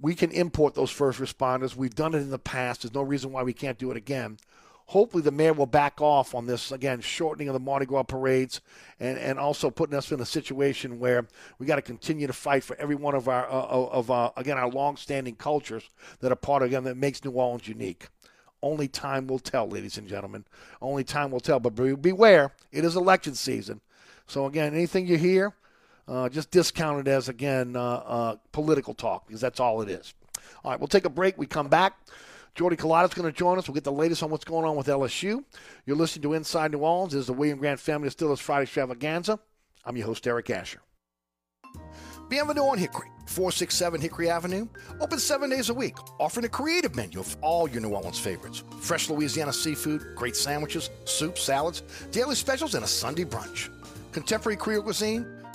We can import those first responders. We've done it in the past. There's no reason why we can't do it again. Hopefully, the mayor will back off on this, again, shortening of the Mardi Gras parades and, and also putting us in a situation where we got to continue to fight for every one of our, uh, of, uh, again, our long-standing cultures that are part of, again, that makes New Orleans unique. Only time will tell, ladies and gentlemen. Only time will tell. But beware, it is election season. So, again, anything you hear, uh, just discount it as, again, uh, uh, political talk because that's all it is. All right, we'll take a break. We come back. Jordy Culotta's going to join us. We'll get the latest on what's going on with LSU. You're listening to Inside New Orleans. This is the William Grant Family Distillers Friday Extravaganza. I'm your host, Eric Asher. Bienvenue on Hickory, 467 Hickory Avenue. Open seven days a week, offering a creative menu of all your New Orleans favorites. Fresh Louisiana seafood, great sandwiches, soups, salads, daily specials, and a Sunday brunch. Contemporary Creole cuisine,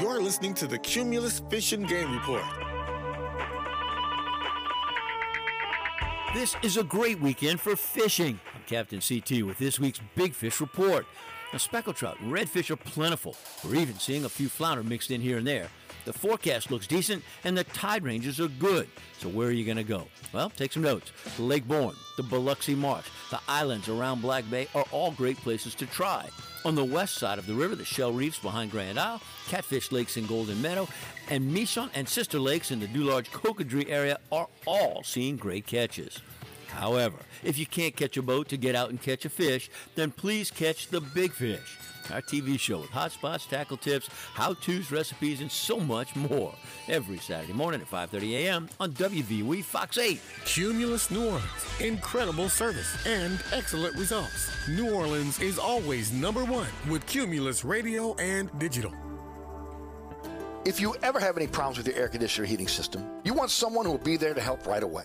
You're listening to the Cumulus Fish and Game Report. This is a great weekend for fishing. I'm Captain CT with this week's Big Fish Report. Now, speckled trout redfish are plentiful. We're even seeing a few flounder mixed in here and there. The forecast looks decent and the tide ranges are good. So, where are you going to go? Well, take some notes. Lake Borgne, the Biloxi Marsh, the islands around Black Bay are all great places to try. On the west side of the river, the shell reefs behind Grand Isle, Catfish Lakes in Golden Meadow, and Mechant and Sister Lakes in the Dularge Cocodrie area are all seeing great catches. However, if you can't catch a boat to get out and catch a fish, then please catch the big fish. Our TV show with hot spots, tackle tips, how-tos, recipes, and so much more. Every Saturday morning at 5.30 a.m. on WVUE Fox 8. Cumulus New Orleans. Incredible service and excellent results. New Orleans is always number one with Cumulus Radio and Digital. If you ever have any problems with your air conditioner heating system, you want someone who will be there to help right away.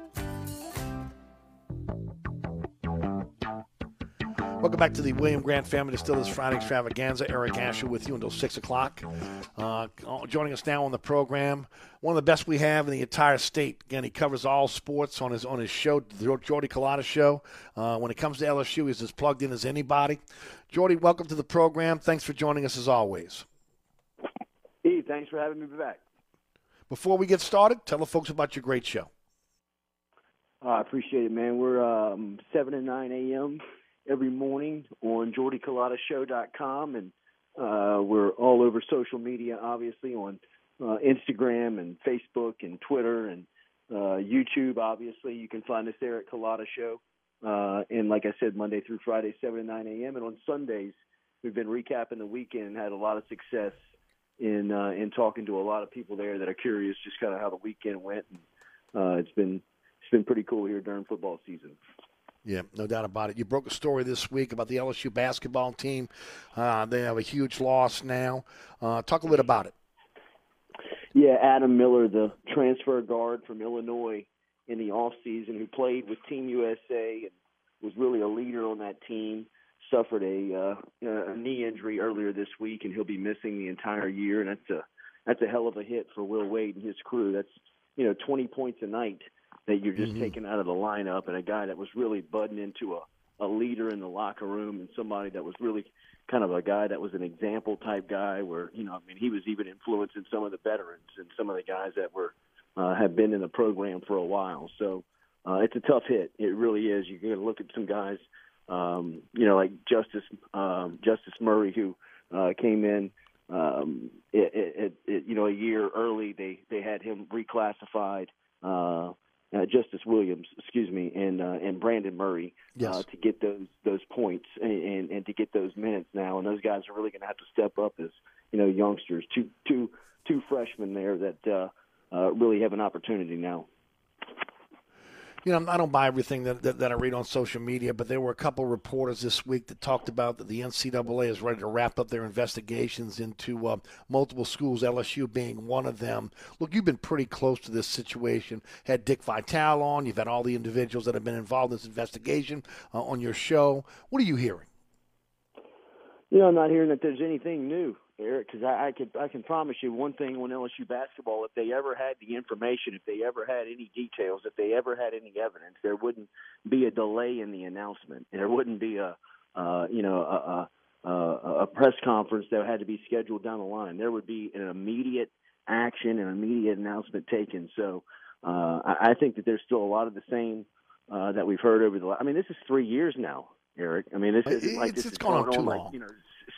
Back to the William Grant Family Distillers Friday Extravaganza. Eric Asher with you until 6 o'clock. Uh, joining us now on the program, one of the best we have in the entire state. Again, he covers all sports on his on his show, the Jordy Culotta Show. Uh, when it comes to LSU, he's as plugged in as anybody. Jordy, welcome to the program. Thanks for joining us as always. Eve, thanks for having me back. Before we get started, tell the folks about your great show. Uh, I appreciate it, man. We're um, 7 and 9 a.m. every morning on JordyCulottaShow.com, and uh, we're all over social media, obviously, on uh, Instagram and Facebook and Twitter and uh, YouTube, obviously. You can find us there at Culotta Show. Uh, and like I said, Monday through Friday, 7 to 9 a.m. And on Sundays, we've been recapping the weekend and had a lot of success in uh, in talking to a lot of people there that are curious just kind of how the weekend went. And uh, it's been it's been pretty cool here during football season. Yeah, no doubt about it. You broke a story this week about the LSU basketball team. Uh, they have a huge loss now. Uh, talk a little bit about it. Yeah, Adam Miller, the transfer guard from Illinois in the off season, who played with Team USA and was really a leader on that team, suffered a, uh, a knee injury earlier this week, and he'll be missing the entire year. And that's a that's a hell of a hit for Will Wade and his crew. That's you know 20 points a night that you're just Mhm. taking out of the lineup, and a guy that was really budding into a a leader in the locker room and somebody that was really kind of a guy that was an example type guy where you know I mean he was even influencing some of the veterans and some of the guys that were uh, have been in the program for a while. So uh, it's a tough hit. It really is. You're going to look at some guys, um, you know, like Justice um, Justice Murray who uh, came in. Um, it, it, it, you know, a year early, they they had him reclassified. Uh, uh, Justice Williams, excuse me, and uh, and Brandon Murray Yes. uh, to get those those points and, and, and to get those minutes now. And those guys are really going to have to step up as you know youngsters. Two two two freshmen there that uh, uh, really have an opportunity now. You know, I don't buy everything that, that, that I read on social media, but there were a couple reporters this week that talked about that the NCAA is ready to wrap up their investigations into uh, multiple schools, LSU being one of them. Look, you've been pretty close to this situation. Had Dick Vitale on. You've had all the individuals that have been involved in this investigation uh, on your show. What are you hearing? You know, I'm not hearing that there's anything new, Eric, because I, I could I can promise you one thing on LSU basketball: if they ever had the information, if they ever had any details, if they ever had any evidence, there wouldn't be a delay in the announcement. There wouldn't be a uh, you know a, a, a, press conference that had to be scheduled down the line. There would be an immediate action and immediate announcement taken. So uh, I, I think that there's still a lot of the same uh, that we've heard over the. I mean, this is three years now, Eric. I mean, this isn't like It's- this it's is gone on too on long. like you know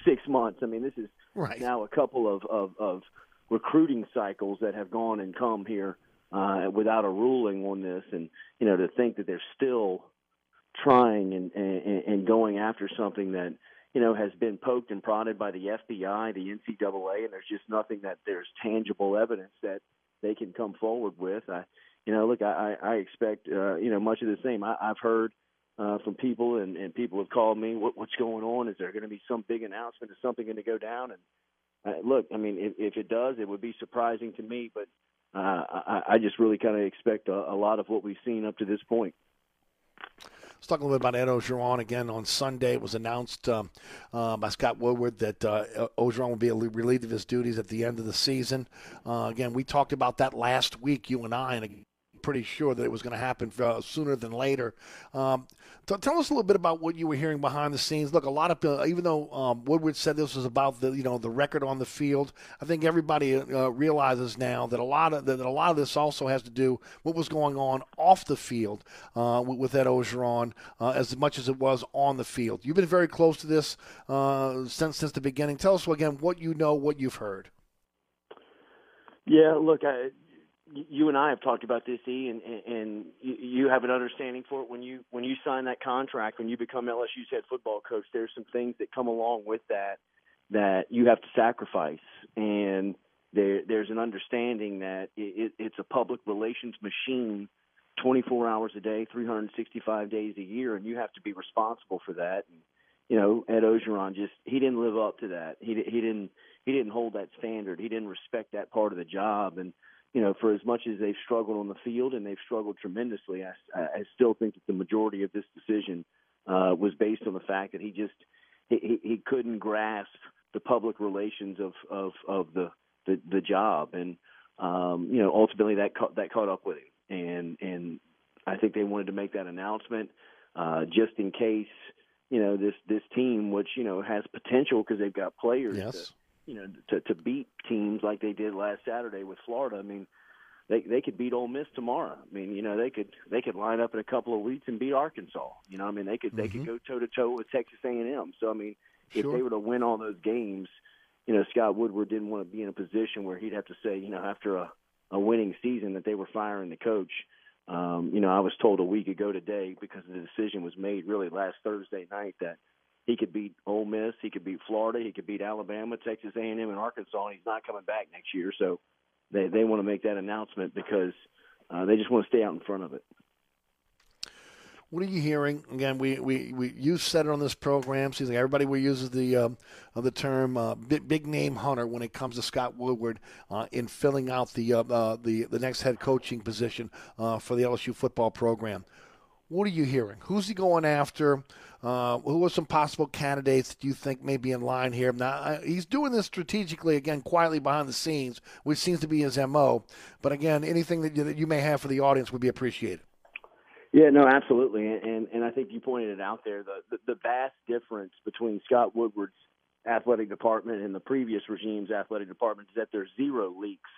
six months. I mean, this is Right. now a couple of, of, of recruiting cycles that have gone and come here uh, without a ruling on this, and you know to think that they're still trying and, and, and going after something that you know has been poked and prodded by the FBI, the NCAA, and there's just nothing that there's tangible evidence that they can come forward with. I, you know, look, I, I expect uh, you know much of the same. I, I've heard uh, from people, and, and people have called me. What, what's going on? Is there going to be some big announcement? Is something going to go down? And uh, look, I mean, if, if it does, it would be surprising to me. But uh, I, I just really kind of expect a, a lot of what we've seen up to this point. Let's talk a little bit about Ed Orgeron again on Sunday. It was announced um, uh, by Scott Woodward that uh, Orgeron will be relieved of his duties at the end of the season. Uh, again, we talked about that last week, you and I, and pretty sure that it was going to happen uh, sooner than later. Um, t- tell us a little bit about what you were hearing behind the scenes. Look, a lot of uh, even though um, Woodward said this was about the you know the record on the field, I think everybody uh, realizes now that a lot of that a lot of this also has to do what was going on off the field uh, with, with Ed Orgeron uh, as much as it was on the field. You've been very close to this uh, since since the beginning. Tell us again what you know, what you've heard. Yeah, look, I, you and I have talked about this, E, and, and you have an understanding for it when you when you sign that contract, when you become LSU's head football coach. There's some things that come along with that that you have to sacrifice, and there there's an understanding that it, it, it's a public relations machine, 24 hours a day, 365 days a year, and you have to be responsible for that. And, you know, Ed Orgeron just he didn't live up to that. He he didn't he didn't hold that standard. He didn't respect that part of the job, and you know, for as much as they've struggled on the field and they've struggled tremendously, I, I still think that the majority of this decision uh, was based on the fact that he just he, he couldn't grasp the public relations of of of the the, the job, and um, you know, ultimately that caught, that caught up with him, and and I think they wanted to make that announcement uh, just in case you know this this team, which you know has potential because they've got players. Yes. To, you know, to to beat teams like they did last Saturday with Florida. I mean, they they could beat Ole Miss tomorrow. I mean, you know, they could they could line up in a couple of weeks and beat Arkansas. You know, I mean, they could they could go toe to toe with Texas A&M. So I mean, if Sure. they were to win all those games, you know, Scott Woodward didn't want to be in a position where he'd have to say, you know, after a a winning season that they were firing the coach. Um, you know, I was told a week ago today because the decision was made really last Thursday night that he could beat Ole Miss, he could beat Florida, he could beat Alabama, Texas A&M, and Arkansas, and he's not coming back next year. So they they want to make that announcement because uh, they just want to stay out in front of it. What are you hearing? Again, we, we, we you said it on this program. Seems like everybody we uses the um, the term uh, big, big name hunter when it comes to Scott Woodward uh, in filling out the uh, uh, the the next head coaching position uh, for the LSU football program. What are you hearing? Who's he going after? Uh, who are some possible candidates that you think may be in line here? Now, I, he's doing this strategically, again, quietly behind the scenes, which seems to be his MO. But again, anything that you, that you may have for the audience would be appreciated. Yeah, no, absolutely, and and I think you pointed it out there. The the, the vast difference between Scott Woodward's athletic department and the previous regime's athletic department is that there's zero leaks.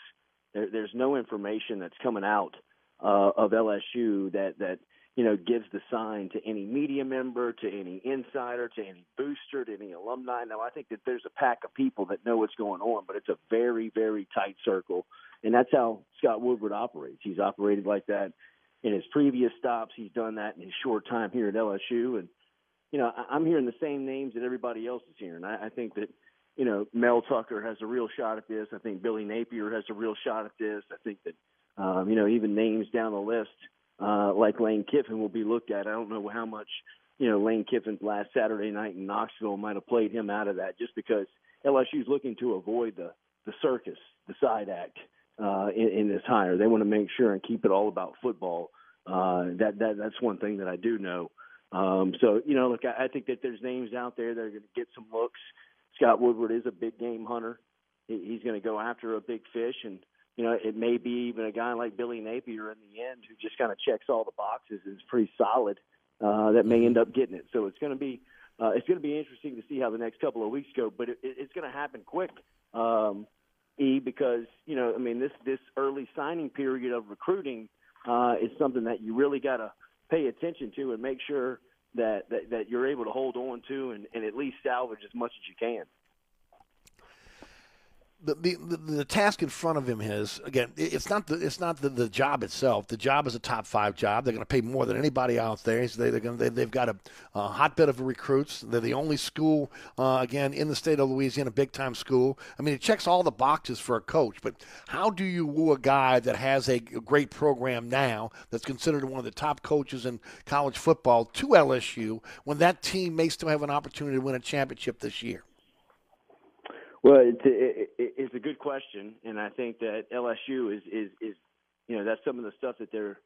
There, there's no information that's coming out uh, of LSU that that you know gives the sign to any media member, to any insider, to any booster, to any alumni. Now, I think that there's a pack of people that know what's going on, but it's a very very tight circle, and that's how Scott Woodward operates. He's operated like that in his previous stops. He's done that in his short time here at LSU, and you know I'm hearing the same names that everybody else is hearing. I, I think that you know Mel Tucker has a real shot at this. I think Billy Napier has a real shot at this. I think that um, you know even names down the list uh, like Lane Kiffin will be looked at. I don't know how much you know Lane Kiffin's last Saturday night in Knoxville might have played him out of that, just because LSU is looking to avoid the the circus, the side act uh, in, in this hire. They want to make sure and keep it all about football. Uh, that that that's one thing that I do know. Um, so you know, look, I, I think that there's names out there that are going to get some looks. Scott Woodward is a big game hunter. He, he's going to go after a big fish, and you know, it may be even a guy like Billy Napier in the end who just kind of checks all the boxes and is pretty solid. Uh, that may end up getting it. So it's going to be uh, it's going to be interesting to see how the next couple of weeks go. But it, it, it's going to happen quick. Um, E because you know I mean this this early signing period of recruiting uh, is something that you really got to pay attention to and make sure that, that that you're able to hold on to and, and at least salvage as much as you can. The, the, task in front of him is again it's not the it's not the, the job itself. The job is a top five job. They're going to pay more than anybody out there. So they, they're going they, they've got a, a hotbed of recruits. They're the only school uh, again in the state of Louisiana big time school. I mean it checks all the boxes for a coach but how do you woo a guy that has a great program now that's considered one of the top coaches in college football to LSU when that team may still have an opportunity to win a championship this year Well, it's a, it, it's a good question, and I think that LSU is is is you know that's some of the stuff that they're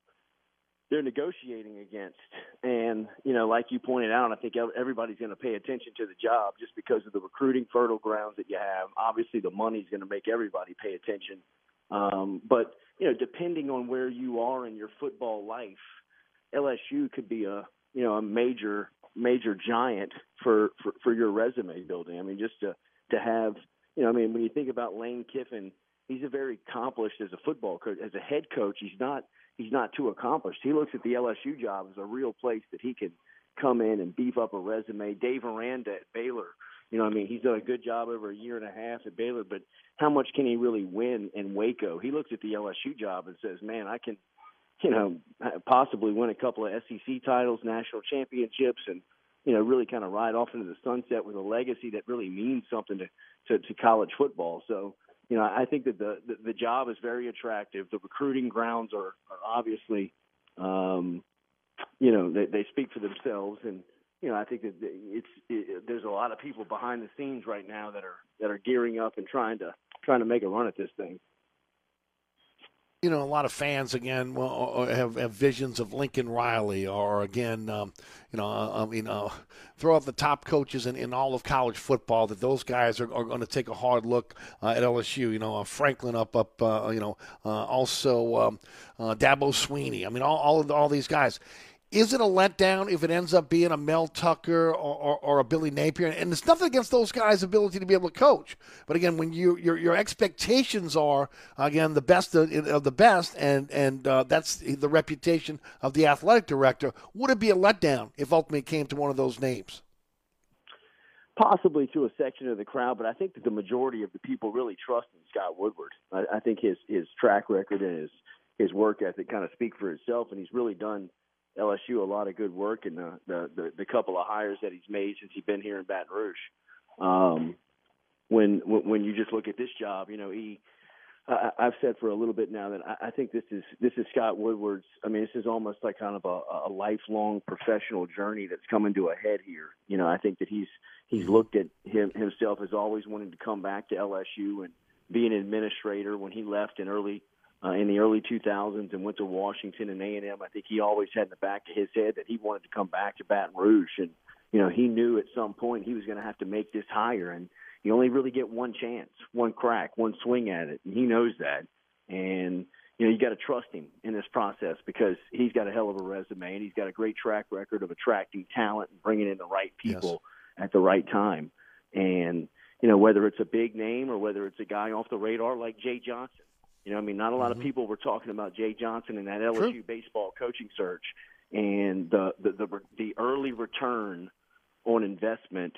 they're negotiating against, and you know, like you pointed out, I think everybody's going to pay attention to the job just because of the recruiting fertile grounds that you have. Obviously, the money's going to make everybody pay attention, um, but you know, depending on where you are in your football life, LSU could be a you know a major major giant for for, for your resume building. I mean, just to to have you know, I mean, when you think about Lane Kiffin, he's a very accomplished as a football coach. As a head coach, he's not he's not too accomplished. He looks at the LSU job as a real place that he can come in and beef up a resume. Dave Aranda at Baylor, you know, I mean, he's done a good job over a year and a half at Baylor, but how much can he really win in Waco? He looks at the LSU job and says, "Man, I can." You know, possibly win a couple of SEC titles, national championships, and you know, really kind of ride off into the sunset with a legacy that really means something to, to, to college football. So, you know, I think that the, the, the job is very attractive. The recruiting grounds are, are obviously, um, you know, they, they speak for themselves. And, you know, I think that it's, it, there's a lot of people behind the scenes right now that are, that are gearing up and trying to, trying to make a run at this thing. You know, a lot of fans again well, have, have visions of Lincoln Riley, or again, um, you know, uh, I mean, uh, throw out the top coaches in, in all of college football. That those guys are, are going to take a hard look uh, at LSU. You know, uh, Franklin up up. Uh, you know, uh, also um, uh, Dabo Swinney. I mean, all all, of, all these guys. Is it a letdown if it ends up being a Mel Tucker or, or, or a Billy Napier? And it's nothing against those guys' ability to be able to coach. But again, when you, your your expectations are again the best of, of the best, and and uh, that's the reputation of the athletic director, would it be a letdown if ultimately it came to one of those names? possibly to a section of the crowd, but I think that the majority of the people really trust in Scott Woodward. I, I think his his track record and his his work ethic kind of speak for itself, and he's really done LSU a lot of good work in the the the, the couple of hires that he's made since he's been here in Baton Rouge. Um, when when when you just look at this job, you know he. I, I've said for a little bit now that I, I think this is this is Scott Woodward's. I mean, this is almost like kind of a, a lifelong professional journey that's coming to a head here. You know, I think that he's he's looked at him himself as always wanting to come back to LSU and be an administrator. When he left in early uh, in the early 2000s and went to Washington and A&M, I think he always had in the back of his head that he wanted to come back to Baton Rouge, and you know he knew at some point he was going to have to make this hire, and you only really get one chance, one crack, one swing at it, and he knows that, and you know you got to trust him in this process because he's got a hell of a resume and he's got a great track record of attracting talent and bringing in the right people at the right time, and you know whether it's a big name or whether it's a guy off the radar like Jay Johnson. You know, I mean, not a lot of mm-hmm. people were talking about Jay Johnson in that LSU baseball coaching search, and the the the, the early return on investment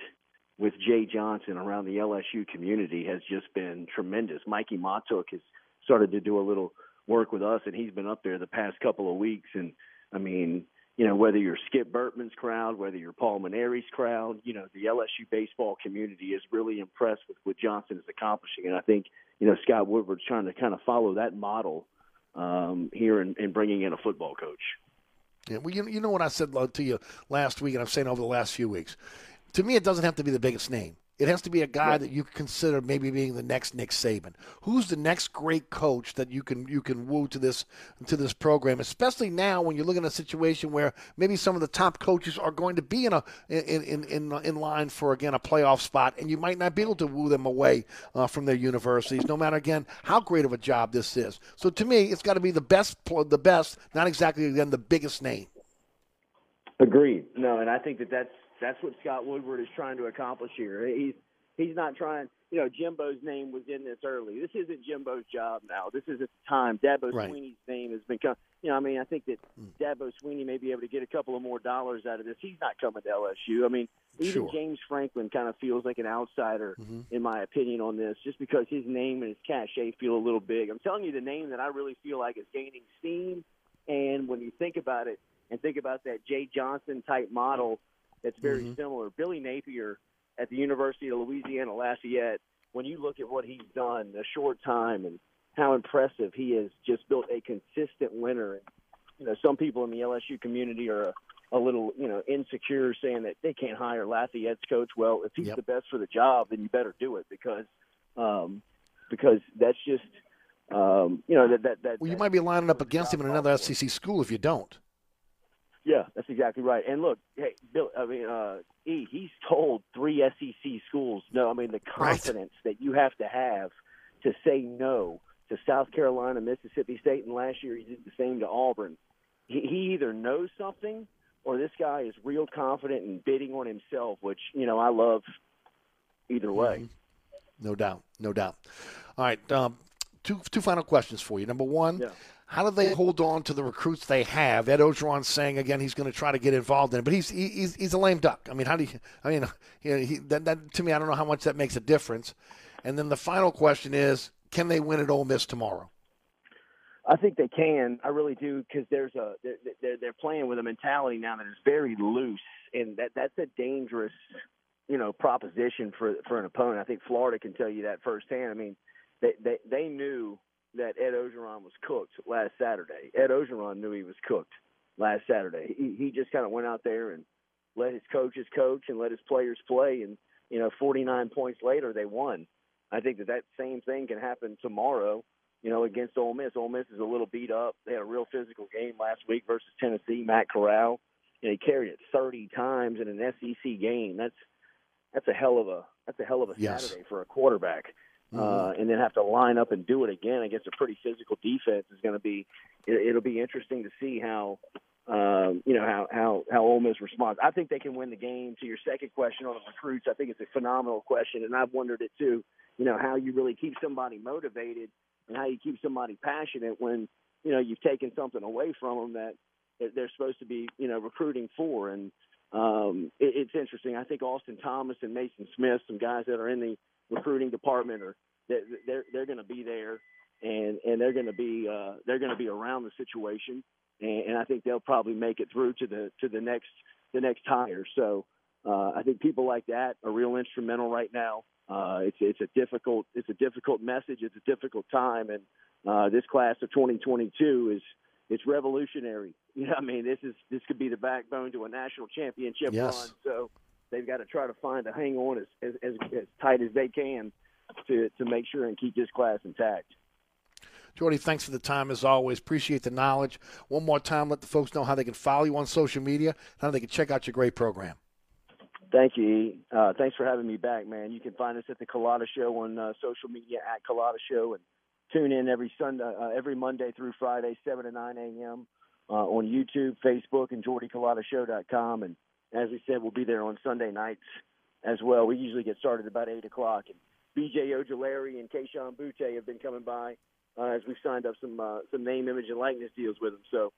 with Jay Johnson around the LSU community has just been tremendous. Mikie Mahtook has started to do a little work with us, and he's been up there the past couple of weeks. And I mean, you know, whether you're Skip Bertman's crowd, whether you're Paul Mainieri's crowd, you know, the LSU baseball community is really impressed with what Johnson is accomplishing. And I think, you know, Scott Woodward's trying to kind of follow that model um, here in, in bringing in a football coach. Yeah, well, you, you know what I said to you last week, and I'm saying over the last few weeks. To me, it doesn't have to be the biggest name. It has to be a guy that you consider maybe being the next Nick Saban. Who's the next great coach that you can you can woo to this to this program? Especially now when you're looking at a situation where maybe some of the top coaches are going to be in a in in in, in line for again a playoff spot, and you might not be able to woo them away uh, from their universities, no matter again how great of a job this is. So to me, it's got to be the best the best, not exactly again the biggest name. Agreed. No, and I think that that's that's what Scott Woodward is trying to accomplish here. He's he's not trying. You know, Jimbo's name was in this early. This isn't Jimbo's job now. This is at the time. Dabo Right. Swinney's name has been. You know, I mean, I think that hmm. Dabo Swinney may be able to get a couple of more dollars out of this. He's not coming to LSU. I mean, even Sure. James Franklin kind of feels like an outsider, mm-hmm. in my opinion, on this, just because his name and his cachet feel a little big. I'm telling you, the name that I really feel like is gaining steam. And when you think about it, and think about that Jay Johnson type model, that's very similar. Billy Napier at the University of Louisiana Lafayette, when you look at what he's done in a short time and how impressive he has just built a consistent winner. And, you know, some people in the LSU community are a, a little, you know, insecure saying that they can't hire Lafayette's coach. Well, if he's the best for the job, then you better do it because um, because that's just um, you know that that that Well, you might be lining up against him in another SEC school if you don't. Yeah, that's exactly right. And look, hey, Bill, I mean, uh, E, he's told three SEC schools no. I mean, the confidence that you have to have to say no to South Carolina, Mississippi State, and last year he did the same to Auburn. He, he either knows something or this guy is real confident and bidding on himself, which you know I love. Either way. No doubt, no doubt. All right, um, two two final questions for you. Number one, how do they hold on to the recruits they have? Ed Orgeron saying again he's going to try to get involved in it, but he's he, he's he's a lame duck. I mean, how do you? I mean, you know, he, that, that to me, I don't know how much that makes a difference. And then the final question is, can they win at Ole Miss tomorrow? I think they can. I really do because there's a they're, they're they're playing with a mentality now that is very loose, and that that's a dangerous, you know, proposition for for an opponent. I think Florida can tell you that firsthand. I mean, they they they knew that Ed Orgeron was cooked last Saturday. Ed Orgeron knew he was cooked last Saturday. He he just kind of went out there and let his coaches coach and let his players play, and you know, 49 points later they won. I think that that same thing can happen tomorrow you know, against Ole Miss. Ole Miss is a little beat up. They had a real physical game last week versus Tennessee. Matt Corral, you know, he carried it 30 times in an SEC game. That's that's a hell of a that's a hell of a Yes. Saturday for a quarterback. Uh, and then have to line up and do it again against a pretty physical defense is going to be. It, it'll be interesting to see how, um, you know, how how how Ole Miss responds. I think they can win the game. To your second question on the recruits, I think it's a phenomenal question, and I've wondered it too. You know, how you really keep somebody motivated and how you keep somebody passionate when you know you've taken something away from them that that they're supposed to be you know recruiting for and um it, it's interesting i think austin thomas and mason smith some guys that are in the recruiting department or they're they're, they're going to be there and and they're going to be uh, they're going to be around the situation, and, and I think they'll probably make it through to the to the next the next hire. So uh, I think people like that are real instrumental right now. Uh, it's it's a difficult it's a difficult message. It's a difficult time, and uh, this class of 2022 is it's revolutionary. You know, I mean, this is this could be the backbone to a national championship Yes. run. So they've got to try to find to hang on as as, as as tight as they can to to make sure and keep this class intact. Jordy, thanks for the time as always. Appreciate the knowledge. One more time, let the folks know how they can follow you on social media, how they can check out your great program. Thank you. E. Uh, thanks for having me back, man. You can find us at the Culotta Show on uh, social media at Culotta Show, and tune in every Sunday, uh, every Monday through Friday, seven to nine a.m. Uh, on YouTube, Facebook, and JordyCulottaShow.com. And as we said, we'll be there on Sunday nights as well. We usually get started about eight o'clock. And BJ Ojulari and Kayshon Boutte have been coming by uh, as we've signed up some uh, some name, image, and likeness deals with them. So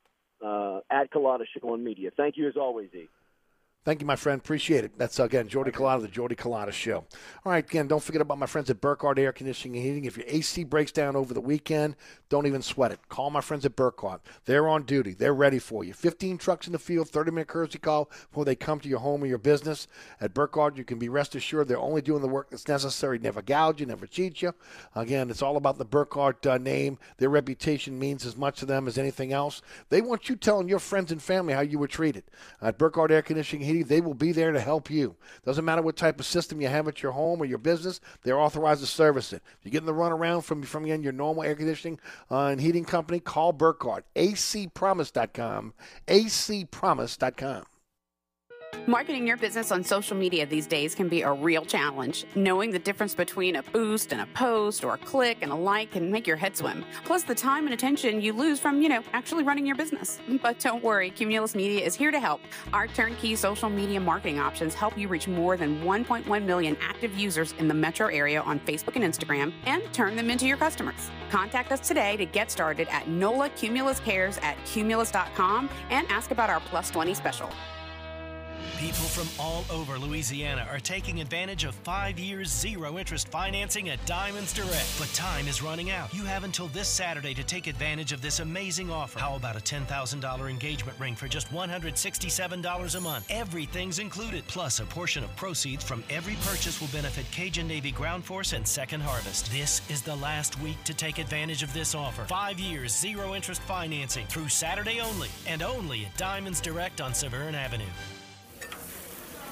uh, at Culotta Show on Media. Thank you as always, E. Thank you, my friend. Appreciate it. That's, again, Jordy Culotta, the Jordy Culotta Show. All right, again, don't forget about my friends at Burkhardt Air Conditioning and Heating. If your AC breaks down over the weekend, don't even sweat it. Call my friends at Burkhardt. They're on duty. They're ready for you. 15 trucks in the field, 30-minute courtesy call before they come to your home or your business. At Burkhardt, you can be rest assured they're only doing the work that's necessary. Never gouge you, never cheat you. Again, it's all about the Burkhardt uh, name. Their reputation means as much to them as anything else. They want you telling your friends and family how you were treated. At Burkhardt Air Conditioning and They will be there to help you. Doesn't matter what type of system you have at your home or your business, they're authorized to service it. If you're getting the runaround from, from again, your normal air conditioning uh, and heating company, call Burkhardt. acpromise.com. acpromise.com. Marketing your business on social media these days can be a real challenge. Knowing the difference between a boost and a post or a click and a like can make your head swim. Plus, the time and attention you lose from, you know, actually running your business. But don't worry, Cumulus Media is here to help. Our turnkey social media marketing options help you reach more than 1.1 million active users in the metro area on Facebook and Instagram and turn them into your customers. Contact us today to get started at NOLA Cumulus Cares at cumulus.com and ask about our Plus 20 special. People from all over Louisiana are taking advantage of five years zero interest financing at Diamonds Direct. But time is running out. You have until this Saturday to take advantage of this amazing offer. How about a $10,000 engagement ring for just $167 a month? Everything's included. Plus, a portion of proceeds from every purchase will benefit Cajun Navy Ground Force and Second Harvest. This is the last week to take advantage of this offer. Five years zero interest financing through Saturday only, and only at Diamonds Direct on Severn Avenue.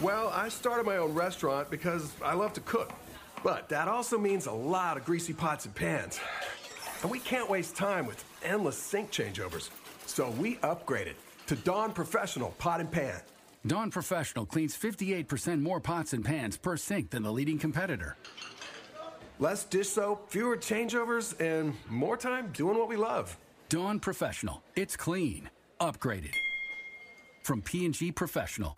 Well, I started my own restaurant because I love to cook. But that also means a lot of greasy pots and pans. And we can't waste time with endless sink changeovers. So we upgraded to Dawn Professional Pot and Pan. Dawn Professional cleans 58% more pots and pans per sink than the leading competitor. Less dish soap, fewer changeovers, and more time doing what we love. Dawn Professional. It's clean. Upgraded. From P&G Professional.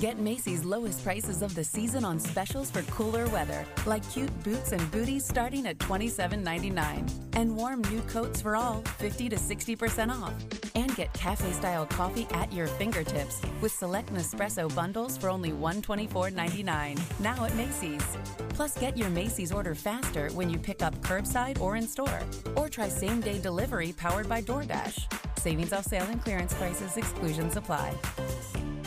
Get Macy's lowest prices of the season on specials for cooler weather, like cute boots and booties starting at $27.99. And warm new coats for all, 50 to 60% off. And get cafe style coffee at your fingertips with select Nespresso bundles for only $124.99. Now at Macy's. Plus, get your Macy's order faster when you pick up curbside or in store. Or try same day delivery powered by DoorDash. Savings off sale and clearance prices, exclusions apply. Bye.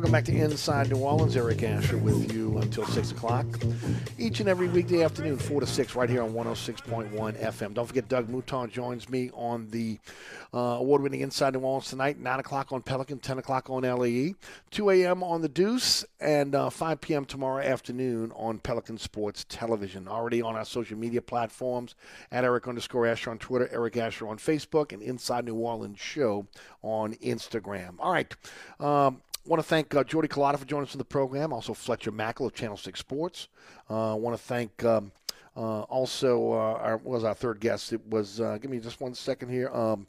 Welcome back to Inside New Orleans. Eric Asher with you until 6 o'clock. Each and every weekday afternoon, 4 to 6, right here on 106.1 FM. Don't forget, Doug Mouton joins me on the uh, award winning Inside New Orleans tonight, 9 o'clock on Pelican, 10 o'clock on LAE, 2 a.m. on The Deuce, and uh, 5 p.m. tomorrow afternoon on Pelican Sports Television. Already on our social media platforms at Eric underscore Asher on Twitter, Eric Asher on Facebook, and Inside New Orleans Show on Instagram. All right. Um, want to thank uh, Jordy Culotta for joining us in the program. Also, Fletcher Mackel of Channel 6 Sports. I uh, want to thank um, uh, also, uh, our, was our third guest? It was, give me just one second here. Um,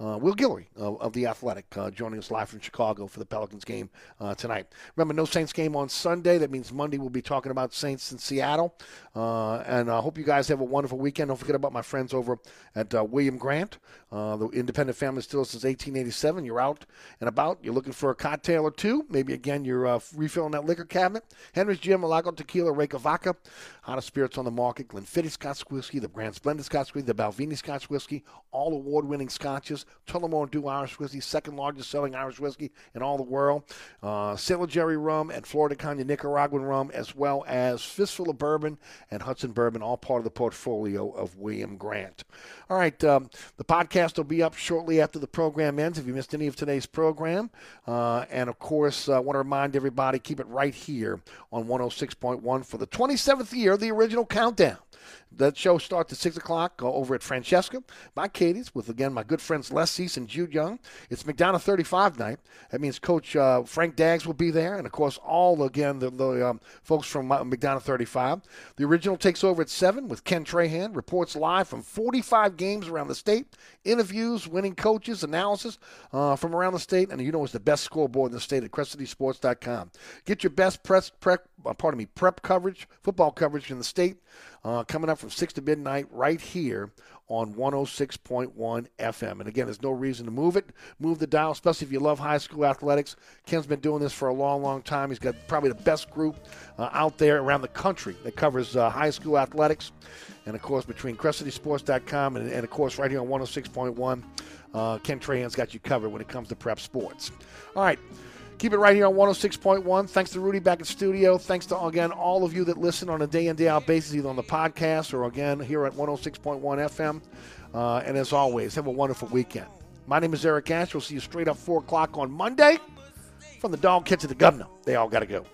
uh, Will Guillory of, The Athletic uh, joining us live from Chicago for the Pelicans game tonight. Remember, no Saints game on Sunday. That means Monday we'll be talking about Saints in Seattle. And I hope you guys have a wonderful weekend. Don't forget about my friends over at William Grant, uh, the independent family still since 1887. You're out and about. You're looking for a cocktail or two. Maybe, again, you're refilling that liquor cabinet. Hendrick's Gin, Milagro Tequila, Reyka Vodka, hottest spirits on the market. Glenfiddich Scotch Whiskey, the Grand Splendid Scotch Whiskey, the Balvenie Scotch Whiskey, all award-winning scotches. Tullamore Dew Irish Whiskey, second largest selling Irish whiskey in all the world. Uh, Sailor Jerry Rum and Flor de Caña Nicaraguan Rum, as well as Fistful of Bourbon and Hudson Bourbon, all part of the portfolio of William Grant. All right, um, the podcast will be up shortly after the program ends if you missed any of today's program. Uh, and of course, I uh, want to remind everybody keep it right here on 106.1 for the 27th year of the original countdown. That show starts at 6 o'clock over at Francesca by Katie's with, again, my good friends Les Cease and Jude Young. It's McDonogh 35 night. That means Coach uh, Frank Daggs will be there. And, of course, all, again, the, the um, folks from uh, McDonogh 35. The original takes over at 7 with Ken Trahan. Reports live from 45 games around the state. Interviews, winning coaches, analysis uh, from around the state. And, you know, it's the best scoreboard in the state at CrescentCitySports.com. Get your best press, prep, uh, pardon me, prep coverage, football coverage in the state uh, coming up from 6 to midnight right here on 106.1 FM. And again, there's no reason to move it. Move the dial, especially if you love high school athletics. Ken's been doing this for a long, long time. He's got probably the best group uh, out there around the country that covers uh, high school athletics. And of course, between CrescentCitySports.com and, and of course, right here on 106.1, uh, Ken Trahan's got you covered when it comes to prep sports. All right. Keep it right here on 106.1. Thanks to Rudy back in studio. Thanks to, again, all of you that listen on a day in, day out basis, either on the podcast or, again, here at 106.1 FM. Uh, and as always, have a wonderful weekend. My name is Eric Ash. We'll see you straight up 4 o'clock on Monday. From the dog catch to the governor, they all got to go.